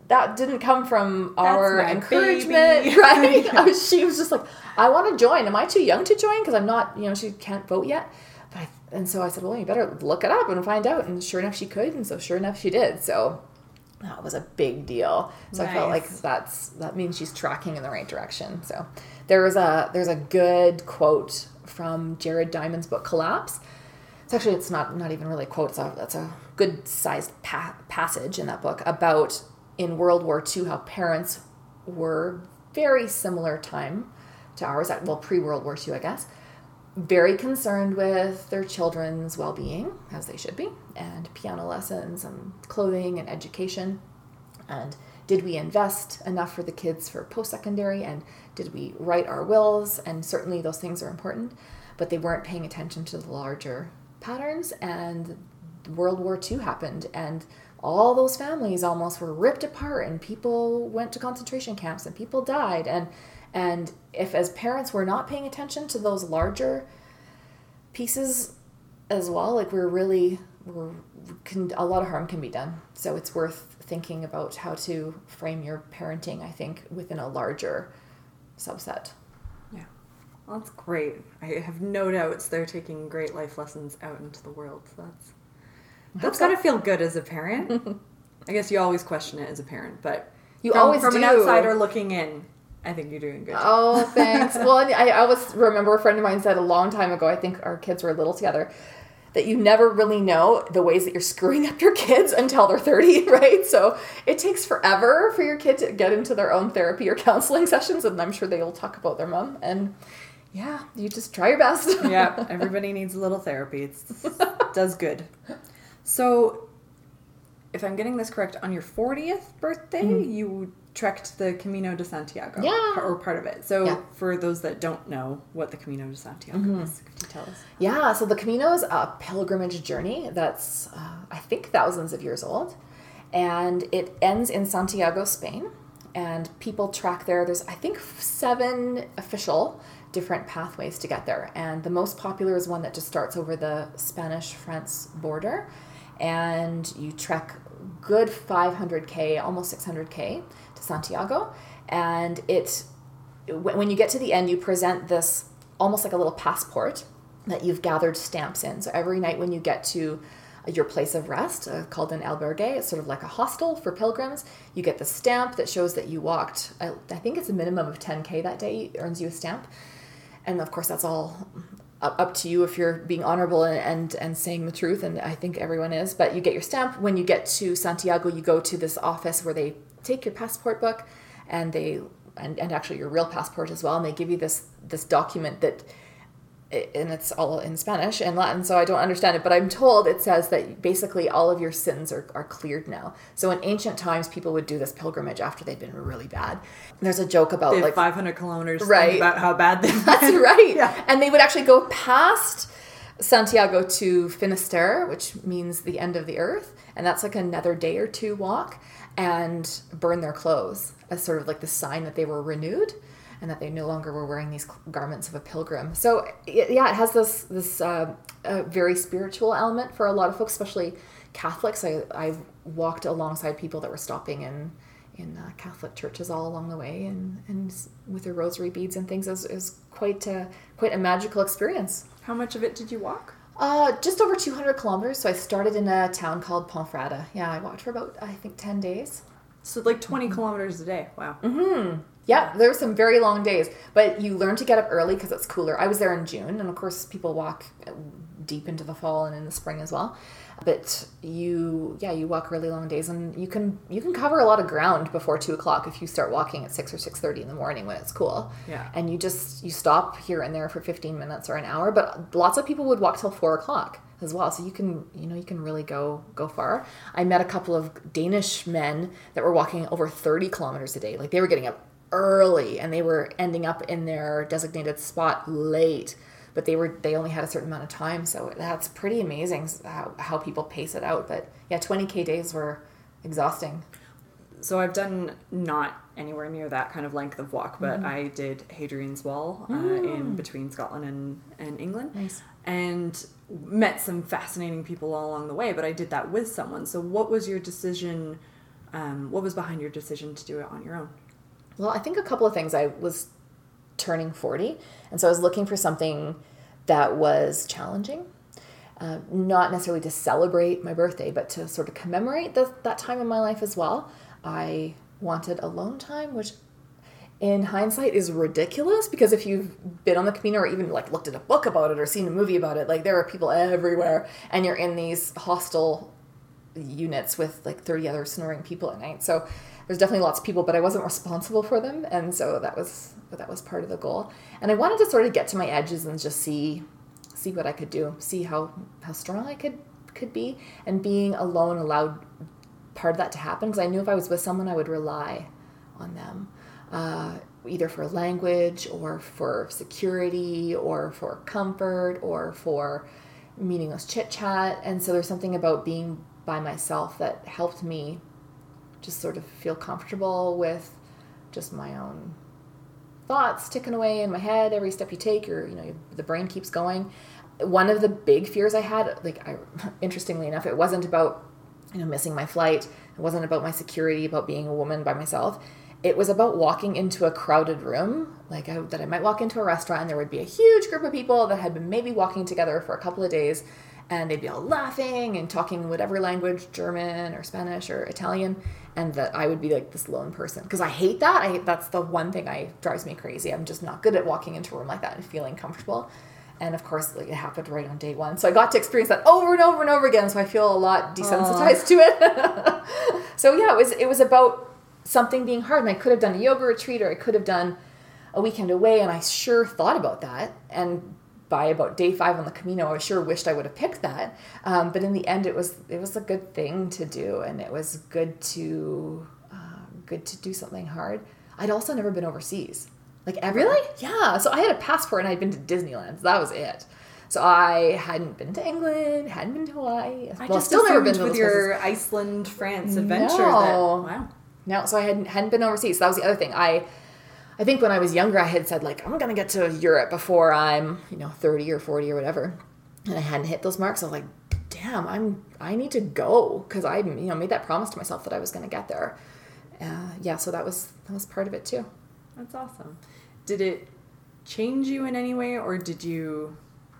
that didn't come from our encouragement, baby. right? I was, she was just like, I want to join. Am I too young to join? Because I'm not, you know, she can't vote yet. But I, and so I said, well, you better look it up and find out. And sure enough, she could. And so sure enough, she did. So that was a big deal. So I felt like that's that means she's tracking in the right direction. So there's a there's a good quote from Jared Diamond's book Collapse. It's actually it's not not even really a quote. It's a, that's a good sized pa- passage in that book about in World War II how parents were very similar time to ours. Well, pre World War II, I guess. Very concerned with their children's well being, as they should be, and piano lessons and clothing and education. And did we invest enough for the kids for post secondary? And did we write our wills? And certainly those things are important, but they weren't paying attention to the larger patterns. And World War II happened, and all those families almost were ripped apart, and people went to concentration camps, and people died. And and if as parents we're not paying attention to those larger pieces as well, like we're really we're can a lot of harm can be done. So it's worth thinking about how to frame your parenting. I think within a larger subset. Yeah. Well, that's great. I have no doubts they're taking great life lessons out into the world. So that's that's so. gotta feel good as a parent. I guess you always question it as a parent, but You from, always from an outsider looking in, I think you're doing good. job. Oh, thanks. well, I, I always remember a friend of mine said a long time ago, I think our kids were little together, that you never really know the ways that you're screwing up your kids until they're 30, right? So it takes forever for your kid to get into their own therapy or counseling sessions, and I'm sure they'll talk about their mom. And yeah, you just try your best. yeah, everybody needs a little therapy. It does good. So, if I'm getting this correct, on your 40th birthday, you trekked the Camino de Santiago. Mm-hmm. Yeah. Or part of it. So Yeah. for those that don't know what the Camino de Santiago Mm-hmm. is, could you tell us? Yeah, so the Camino is a pilgrimage journey that's, uh, I think, thousands of years old. And it ends in Santiago, Spain. And people track there. There's, I think, seven official different pathways to get there. And the most popular is one that just starts over the Spanish France border. And you trek good 500K, almost 600K to Santiago. And it when you get to the end, you present this almost like a little passport that you've gathered stamps in. So every night when you get to your place of rest, uh, called an albergue, it's sort of like a hostel for pilgrims. You get the stamp that shows that you walked. I, I think it's a minimum of 10k that day earns you a stamp, and of course that's all up, to you if you're being honorable and, and and saying the truth. And I think everyone is. But you get your stamp when you get to Santiago. You go to this office where they take your passport book, and they and, and actually your real passport as well and they give you this this document that and it's all in Spanish and Latin, so I don't understand it. But I'm told it says that basically all of your sins are, are cleared now. So in ancient times, people would do this pilgrimage after they'd been really bad. There's a joke about like 500 kilometers Right. about how bad they that's right. Yeah. And they would actually go past Santiago to Finisterre, which means the end of the earth, and that's like another day or two walk, and burn their clothes as sort of like the sign that they were renewed and that they no longer were wearing these garments of a pilgrim. So yeah, it has this this uh, uh, very spiritual element for a lot of folks, especially Catholics. I I walked alongside people that were stopping in in uh, Catholic churches all along the way, and and with their rosary beads and things. It was, quite a, quite a magical experience. How much of it did you walk? Uh, just over 200 kilometers. So I started in a town called Ponferrada. Yeah, I walked for about I think 10 days. So like 20 kilometers a day. Wow. Yeah, there were some very long days, but you learn to get up early because it's cooler. I was there in June, and of course, people walk uh, deep into the fall and in the spring as well. But you, yeah, you walk really long days, and you can you can cover a lot of ground before two o'clock if you start walking at six or six thirty in the morning when it's cool. Yeah. and you just you stop here and there for fifteen minutes or an hour. But lots of people would walk till four o'clock as well, so you can you know you can really go go far. I met a couple of Danish men that were walking over thirty kilometers a day, like they were getting up early and they were ending up in their designated spot late but they were they only had a certain amount of time so that's pretty amazing how, how people pace it out but yeah 20k days were exhausting So I've done not anywhere near that kind of length of walk, but I did Hadrian's Wall uh, in between Scotland and, and England. Nice. And met some fascinating people all along the way, but I did that with someone. So what was your decision? Um, what was behind your decision to do it on your own? Well, I think a couple of things. I was turning 40, and so I was looking for something that was challenging. Uh, not necessarily to celebrate my birthday, but to sort of commemorate the, that time in my life as well. I wanted alone time, which in hindsight is ridiculous because if you've been on the Camino or even like looked at a book about it or seen a movie about it, like there are people everywhere, and you're in these hostile units with like 30 other snoring people at night. So there's definitely lots of people, but I wasn't responsible for them, and so that was that was part of the goal. And I wanted to sort of get to my edges and just see see what I could do, see how how strong I could could be, and being alone allowed part of that to happen because I knew if I was with someone, I would rely on them, uh, either for language or for security or for comfort or for meaningless chit chat. And so there's something about being by myself that helped me just sort of feel comfortable with just my own thoughts ticking away in my head. Every step you take or you know the brain keeps going. One of the big fears i had like I, interestingly enough it wasn't about you know missing my flight. It wasn't about my security about being a woman by myself. It was about walking into a crowded room like I, that i might walk into a restaurant and there would be a huge group of people that had been maybe walking together for a couple of days and they'd be all laughing and talking whatever language german or spanish or italian and that i would be like this lone person. Because i hate that. I that's the one thing i drives me crazy. I'm just not good at walking into a room like that and feeling comfortable. And of course like, it happened right on day one. So i got to experience that over and over and over again. So i feel a lot desensitized to it. So yeah it was it was about something being hard. And i could have done a yoga retreat or i could have done a weekend away and i sure thought about that. And by about day five on the Camino, I sure wished I would have picked that. Um, but in the end, it was it was a good thing to do, and it was good to uh, good to do something hard. I'd also never been overseas, like ever. Really? Yeah. So I had a passport and I'd been to Disneyland. So that was it. So I hadn't been to England, hadn't been to Hawaii. I well, just still never been to with those places. your Iceland, France adventure. No. That wow. No, so I hadn't hadn't been overseas. So that was the other thing. I I think when I was younger I had said like I'm gonna get to Europe before I'm, you know, 30 or 40 or whatever. And I hadn't hit those marks. I was like, damn, I'm I need to go because I you know made that promise to myself that I was gonna get there. Uh, yeah, so that was that was part of it too. That's awesome. Did it change you in any way, or did you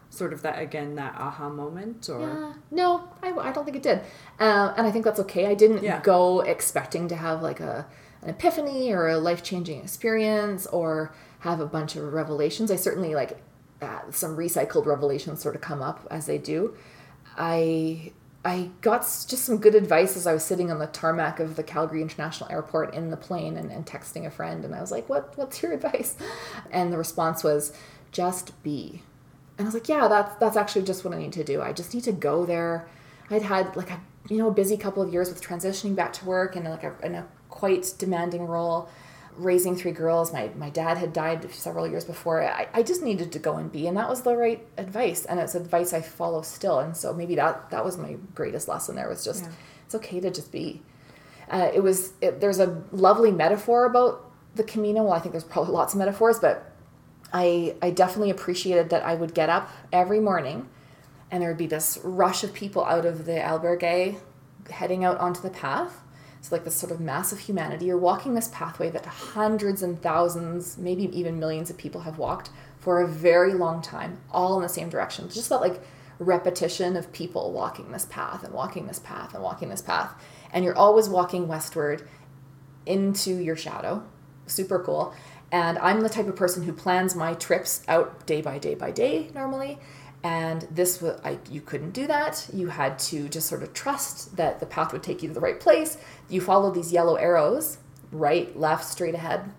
sort of that again that aha moment, or Yeah, no, I, I don't think it did, uh, and I think that's okay. I didn't Yeah. go expecting to have like a an epiphany or a life changing experience or have a bunch of revelations. I certainly like uh, some recycled revelations sort of come up as they do. I I got just some good advice as I was sitting on the tarmac of the Calgary International Airport in the plane and, and texting a friend, and I was like, "What What's your advice?" And the response was, "Just be." And I was like, yeah, that's that's actually just what I need to do. I just need to go there. I'd had like a you know busy couple of years with transitioning back to work and like a, in a quite demanding role, raising three girls. My my dad had died several years before. I, I just needed to go and be, and that was the right advice, and it's advice I follow still. And so maybe that that was my greatest lesson. There was just Yeah. it's okay to just be. Uh, it was it, there's a lovely metaphor about the Camino. Well, I think there's probably lots of metaphors, but I I definitely appreciated that I would get up every morning and there would be this rush of people out of the albergue heading out onto the path. So like this sort of mass of humanity. You're walking this pathway that hundreds and thousands, maybe even millions of people have walked for a very long time, all in the same direction. Just that like repetition of people walking this path and walking this path and walking this path. And you're always walking westward into your shadow. Super cool. And I'm the type of person who plans my trips out day by day by day normally. And this was I you couldn't do that. You had to just sort of trust that the path would take you to the right place. You follow these yellow arrows, right, left, straight ahead.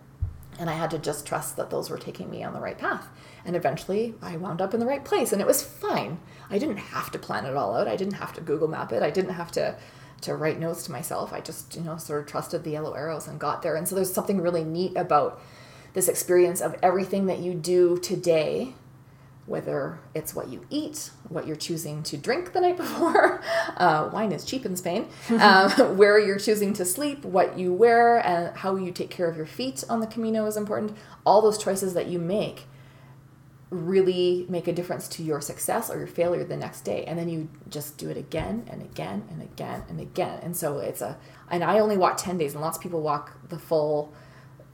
And I had to just trust that those were taking me on the right path. And eventually I wound up in the right place and it was fine. I didn't have to plan it all out. I didn't have to Google map it. I didn't have to to write notes to myself. I just, you know, sort of trusted the yellow arrows and got there. And so there's something really neat about this experience of everything that you do today, whether it's what you eat, what you're choosing to drink the night before, uh, wine is cheap in Spain, um, where you're choosing to sleep, what you wear, and how you take care of your feet on the Camino is important. All those choices that you make really make a difference to your success or your failure the next day. And then you just do it again and again and again and again. And so it's a and i only walk 10 days and lots of people walk the full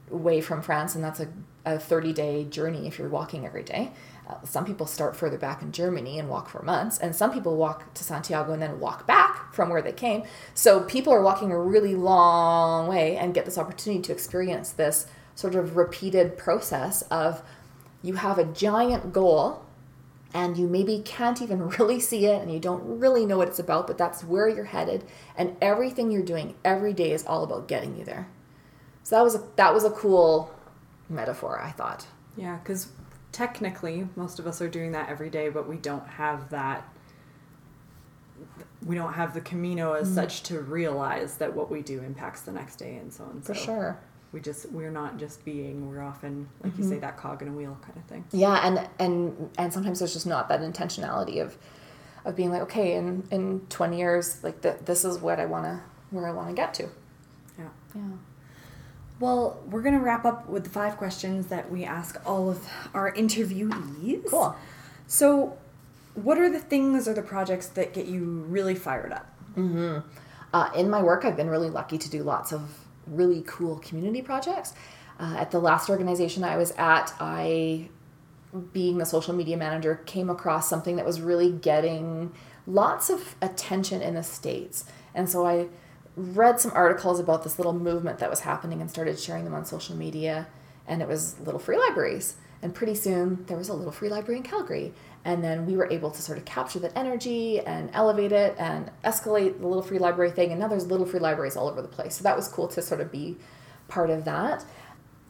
way from france and that's a, a 30 day journey if you're walking every day some people start further back in germany and walk for months and some people walk to santiago and then walk back from where they came so people are walking a really long way and get this opportunity to experience this sort of repeated process of you have a giant goal and you maybe can't even really see it and you don't really know what it's about, but that's where you're headed and everything you're doing every day is all about getting you there. So that was a that was a cool metaphor, I thought. yeah, because technically most of us are doing that every day, but we don't have that. We don't have the Camino as mm. such to realize that what we do impacts the next day and so on. For so sure. we just we're not just being. We're often like you say mm-hmm. that cog in a wheel kind of thing. Yeah, and and and sometimes there's just not that intentionality of of being like, okay, in in 20 years, like th- this is what I want to where I want to get to. Yeah. Yeah. Well, we're gonna wrap up with the five questions that we ask all of our interviewees. Cool. So, what are the things or the projects that get you really fired up? Uh, in my work, I've been really lucky to do lots of really cool community projects. Uh, at the last organization I was at, I, being the social media manager, came across something that was really getting lots of attention in the States. And so I read some articles about this little movement that was happening and started sharing them on social media. And it was Little Free Libraries. And pretty soon there was a Little Free Library in Calgary. And then we were able to sort of capture that energy and elevate it and escalate the Little Free Library thing. And now there's Little Free Libraries all over the place. So that was cool to sort of be part of that.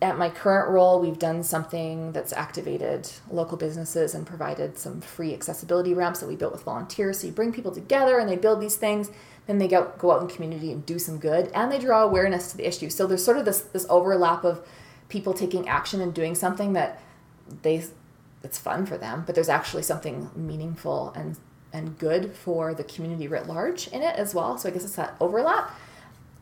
at my current role, we've done something that's activated local businesses and provided some free accessibility ramps that we built with volunteers. So you bring people together and they build these things, then they go, go out in community and do some good, and they draw awareness to the issue. So there's sort of this this overlap of people taking action and doing something that they it's fun for them, but there's actually something meaningful and and good for the community writ large in it as well. So I guess it's that overlap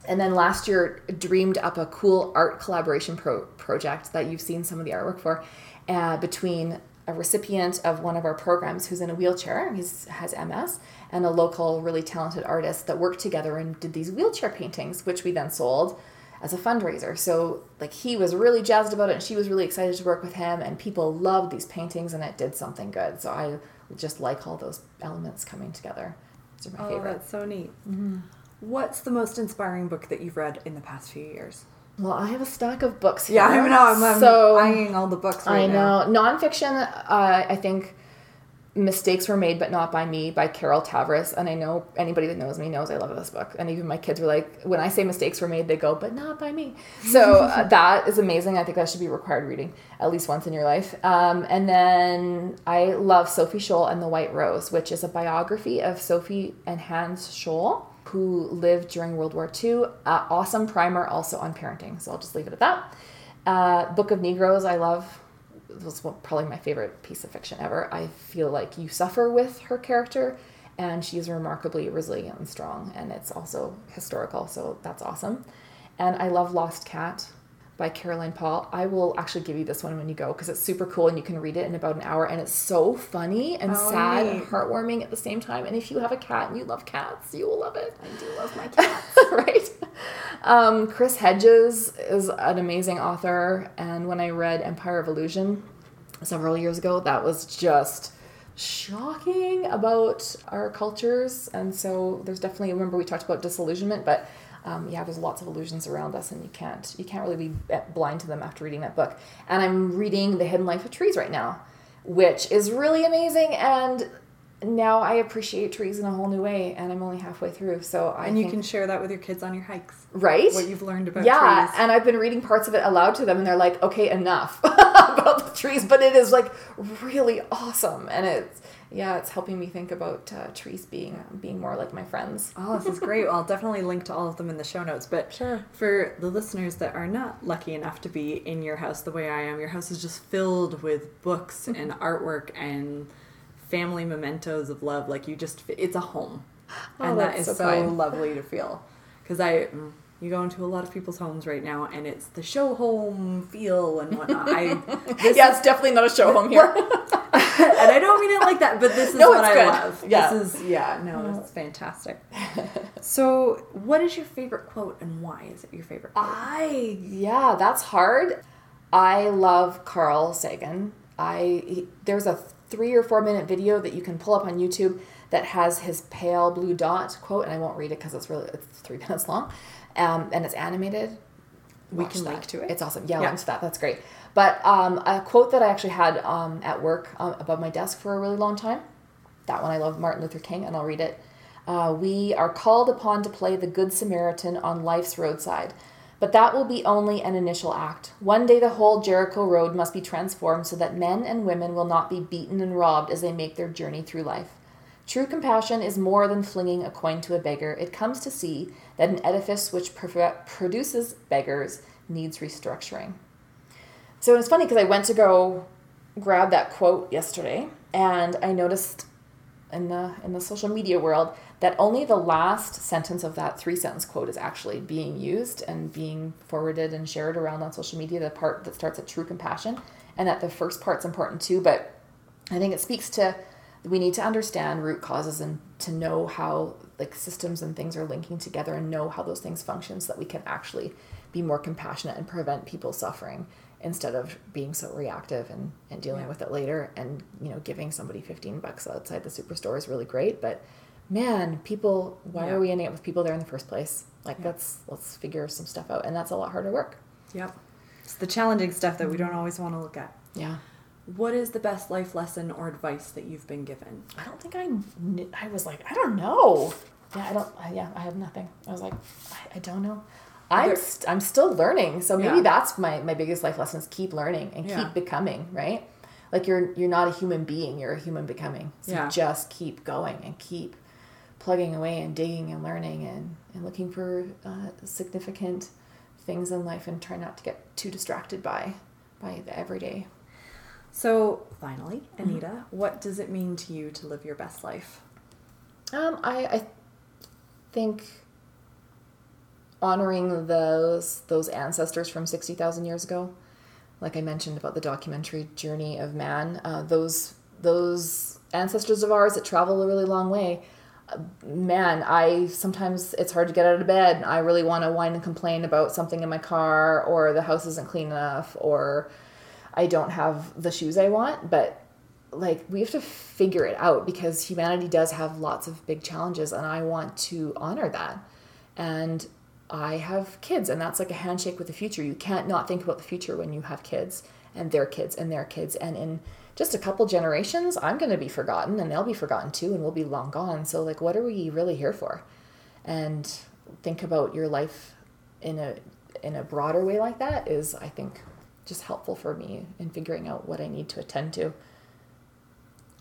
and then last year dreamed up a cool art collaboration pro- project that you've seen some of the artwork for uh, between a recipient of one of our programs who's in a wheelchair he has ms and a local really talented artist that worked together and did these wheelchair paintings which we then sold as a fundraiser. So like he was really jazzed about it and she was really excited to work with him and people loved these paintings and it did something good. So i just like all those elements coming together. Those are my oh, favorite. that's so neat. Mm-hmm. What's the most inspiring book that you've read in the past few years? Well, I have a stack of books here. Yeah, I know. I'm, I'm so, eyeing all the books right I know. Now. Nonfiction, uh, I think Mistakes Were Made But Not By Me by Carol Tavris. And I know anybody that knows me knows I love this book. And even my kids were like, when I say mistakes were made, they go, but not by me. So uh, that is amazing. I think that should be required reading at least once in your life. Um, and then I love Sophie Scholl and the White Rose, which is a biography of Sophie and Hans Scholl who lived during World War II. Uh, awesome primer also on parenting. So I'll just leave it at that. Uh, Book of Negroes, I love. It was probably my favorite piece of fiction ever. I feel like you suffer with her character, and she's remarkably resilient and strong, and it's also historical, so that's awesome. And I love Lost Cat by Caroline Paul. I will actually give you this one when you go because it's super cool and you can read it in about an hour and it's so funny and oh, sad neat. and heartwarming at the same time. And if you have a cat and you love cats, you will love it. I do love my cats. right? Um, Chris Hedges is an amazing author. And when I read Empire of Illusion several years ago, that was just shocking about our cultures. And so there's definitely, remember we talked about disillusionment, but um, yeah, there's lots of illusions around us, and you can't you can't really be blind to them after reading that book. And I'm reading The Hidden Life of Trees right now, which is really amazing. And now I appreciate trees in a whole new way, and I'm only halfway through. So I and you think, can share that with your kids on your hikes, right? What you've learned about yeah, trees. and I've been reading parts of it aloud to them, and they're like, "Okay, enough about the trees," but it is like really awesome, and it's yeah, it's helping me think about uh, trees being being more like my friends. Oh, this is great. well, I'll definitely link to all of them in the show notes. But sure. for the listeners that are not lucky enough to be in your house the way I am, your house is just filled with books and artwork and family mementos of love. Like you just, it's a home, oh, and that is so, so lovely to feel. Because I mm, you go into a lot of people's homes right now and it's the show home feel and whatnot. I, yeah, it's definitely not a show home here. and I don't mean it like that, but this is no, what I good. love. Yeah. This is yeah, no, this is fantastic. so, what is your favorite quote and why is it your favorite quote? I yeah, that's hard. I love Carl Sagan. I he, there's a 3 or 4 minute video that you can pull up on YouTube that has his pale blue dot quote and I won't read it cuz it's really it's 3 minutes long um, and it's animated. We can that. link to it. It's awesome. Yeah, yeah. link to that. That's great. But um, a quote that I actually had um, at work um, above my desk for a really long time. That one I love, Martin Luther King, and I'll read it. Uh, we are called upon to play the Good Samaritan on life's roadside, but that will be only an initial act. One day the whole Jericho road must be transformed so that men and women will not be beaten and robbed as they make their journey through life. True compassion is more than flinging a coin to a beggar. It comes to see that an edifice which produces beggars needs restructuring. So it's funny because I went to go grab that quote yesterday and I noticed in the in the social media world that only the last sentence of that three sentence quote is actually being used and being forwarded and shared around on social media the part that starts at true compassion and that the first part's important too but I think it speaks to we need to understand root causes and to know how like systems and things are linking together and know how those things function so that we can actually be more compassionate and prevent people suffering instead of being so reactive and, and dealing yeah. with it later and you know giving somebody 15 bucks outside the superstore is really great but man people why yeah. are we ending up with people there in the first place like yeah. let's let's figure some stuff out and that's a lot harder work yep it's the challenging stuff that we don't always want to look at yeah what is the best life lesson or advice that you've been given? I don't think I. I was like, I don't know. Yeah, I don't. yeah, I have nothing. I was like, I, I don't know. I'm st- I'm still learning. So maybe Yeah. that's my my biggest life lesson is keep learning and Yeah. keep becoming, right? Like you're you're not a human being, you're a human becoming. So Yeah. just keep going and keep plugging away and digging and learning and, and looking for uh, significant things in life and try not to get too distracted by by the everyday. So, finally, Anita, what does it mean to you to live your best life? Um, I, I think honoring those those ancestors from sixty thousand years ago, like I mentioned about the documentary Journey of Man, uh, those those ancestors of ours that travel a really long way. uh, Man, I sometimes it's hard to get out of bed. I really want to whine and complain about something in my car, or the house isn't clean enough, or I don't have the shoes I want. But like we have to figure it out because humanity does have lots of big challenges and I want to honor that. And I have kids and that's like a handshake with the future. You can't not think about the future when you have kids and their kids and their kids and in just a couple generations I'm going to be forgotten and they'll be forgotten too and we'll be long gone. So like what are we really here for? And think about your life in a in a broader way like that is I think just helpful for me in figuring out what I need to attend to.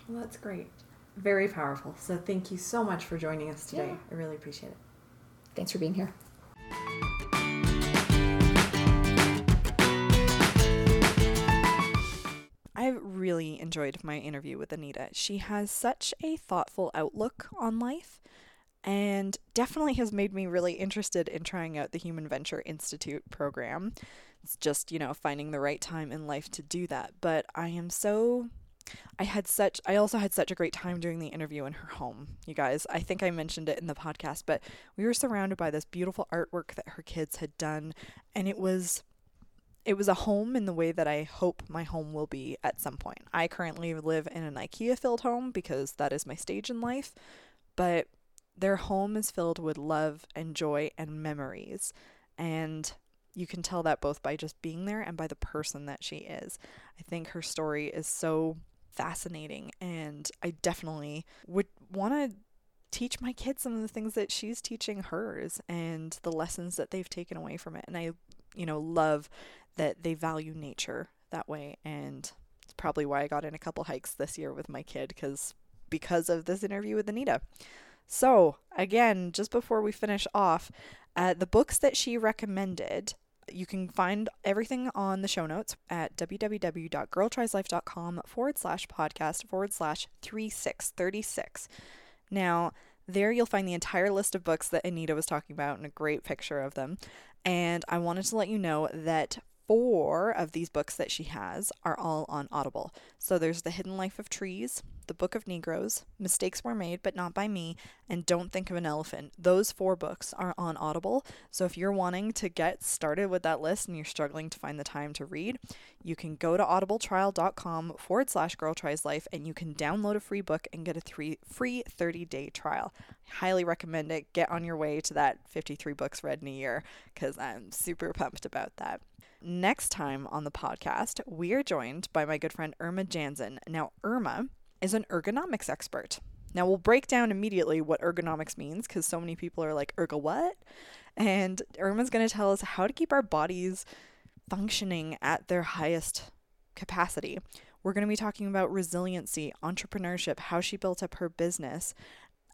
Well, that's great. Very powerful. So, thank you so much for joining us today. Yeah. I really appreciate it. Thanks for being here. I really enjoyed my interview with Anita. She has such a thoughtful outlook on life and definitely has made me really interested in trying out the Human Venture Institute program. It's just, you know, finding the right time in life to do that. But I am so. I had such I also had such a great time doing the interview in her home. You guys, I think I mentioned it in the podcast, but we were surrounded by this beautiful artwork that her kids had done and it was it was a home in the way that I hope my home will be at some point. I currently live in an IKEA filled home because that is my stage in life, but their home is filled with love and joy and memories. And you can tell that both by just being there and by the person that she is. I think her story is so fascinating, and I definitely would want to teach my kids some of the things that she's teaching hers and the lessons that they've taken away from it. And I, you know, love that they value nature that way. And it's probably why I got in a couple hikes this year with my kid because because of this interview with Anita. So, again, just before we finish off, uh, the books that she recommended, you can find everything on the show notes at www.girltrieslife.com forward slash podcast forward slash 3636. Now, there you'll find the entire list of books that Anita was talking about and a great picture of them. And I wanted to let you know that four of these books that she has are all on Audible. So there's The Hidden Life of Trees, The Book of Negroes, Mistakes Were Made But Not by Me, and Don't Think of an Elephant. Those four books are on Audible. So if you're wanting to get started with that list and you're struggling to find the time to read, you can go to audibletrial.com forward slash girl tries life and you can download a free book and get a three free 30 day trial. Highly recommend it. Get on your way to that 53 books read in a year because I'm super pumped about that. Next time on the podcast, we are joined by my good friend Irma Jansen. Now, Irma is an ergonomics expert. Now, we'll break down immediately what ergonomics means because so many people are like, ergo what? And Irma's going to tell us how to keep our bodies functioning at their highest capacity. We're going to be talking about resiliency, entrepreneurship, how she built up her business,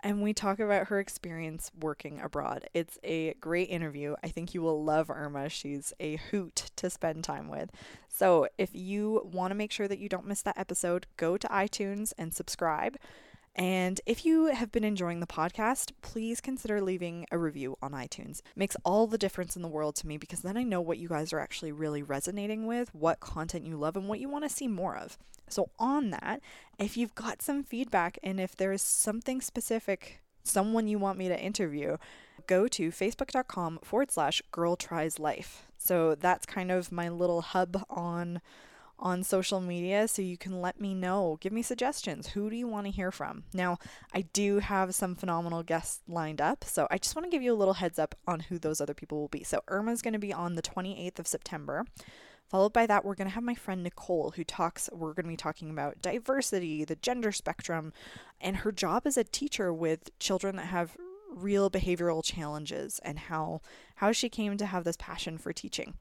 and we talk about her experience working abroad. It's a great interview. I think you will love Irma. She's a hoot to spend time with. So, if you want to make sure that you don't miss that episode, go to iTunes and subscribe. And if you have been enjoying the podcast, please consider leaving a review on iTunes. It makes all the difference in the world to me because then I know what you guys are actually really resonating with, what content you love, and what you want to see more of. So, on that, if you've got some feedback and if there is something specific, someone you want me to interview, go to facebook.com forward slash girl tries life. So, that's kind of my little hub on on social media so you can let me know. Give me suggestions. Who do you want to hear from? Now, I do have some phenomenal guests lined up, so I just want to give you a little heads up on who those other people will be. So, Irma's going to be on the 28th of September. Followed by that, we're going to have my friend Nicole, who talks, we're going to be talking about diversity, the gender spectrum, and her job as a teacher with children that have real behavioral challenges and how how she came to have this passion for teaching.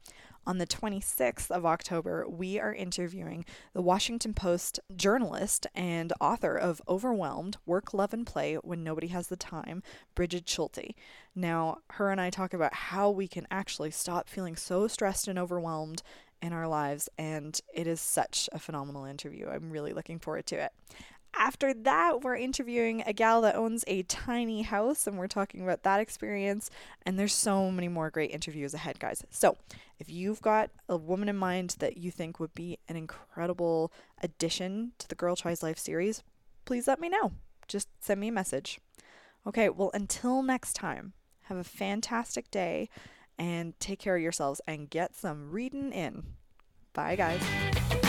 On the 26th of October, we are interviewing the Washington Post journalist and author of Overwhelmed Work, Love, and Play When Nobody Has the Time, Brigid Schulte. Now, her and I talk about how we can actually stop feeling so stressed and overwhelmed in our lives, and it is such a phenomenal interview. I'm really looking forward to it. After that, we're interviewing a gal that owns a tiny house and we're talking about that experience. And there's so many more great interviews ahead, guys. So, if you've got a woman in mind that you think would be an incredible addition to the Girl Tries Life series, please let me know. Just send me a message. Okay, well, until next time, have a fantastic day and take care of yourselves and get some reading in. Bye, guys.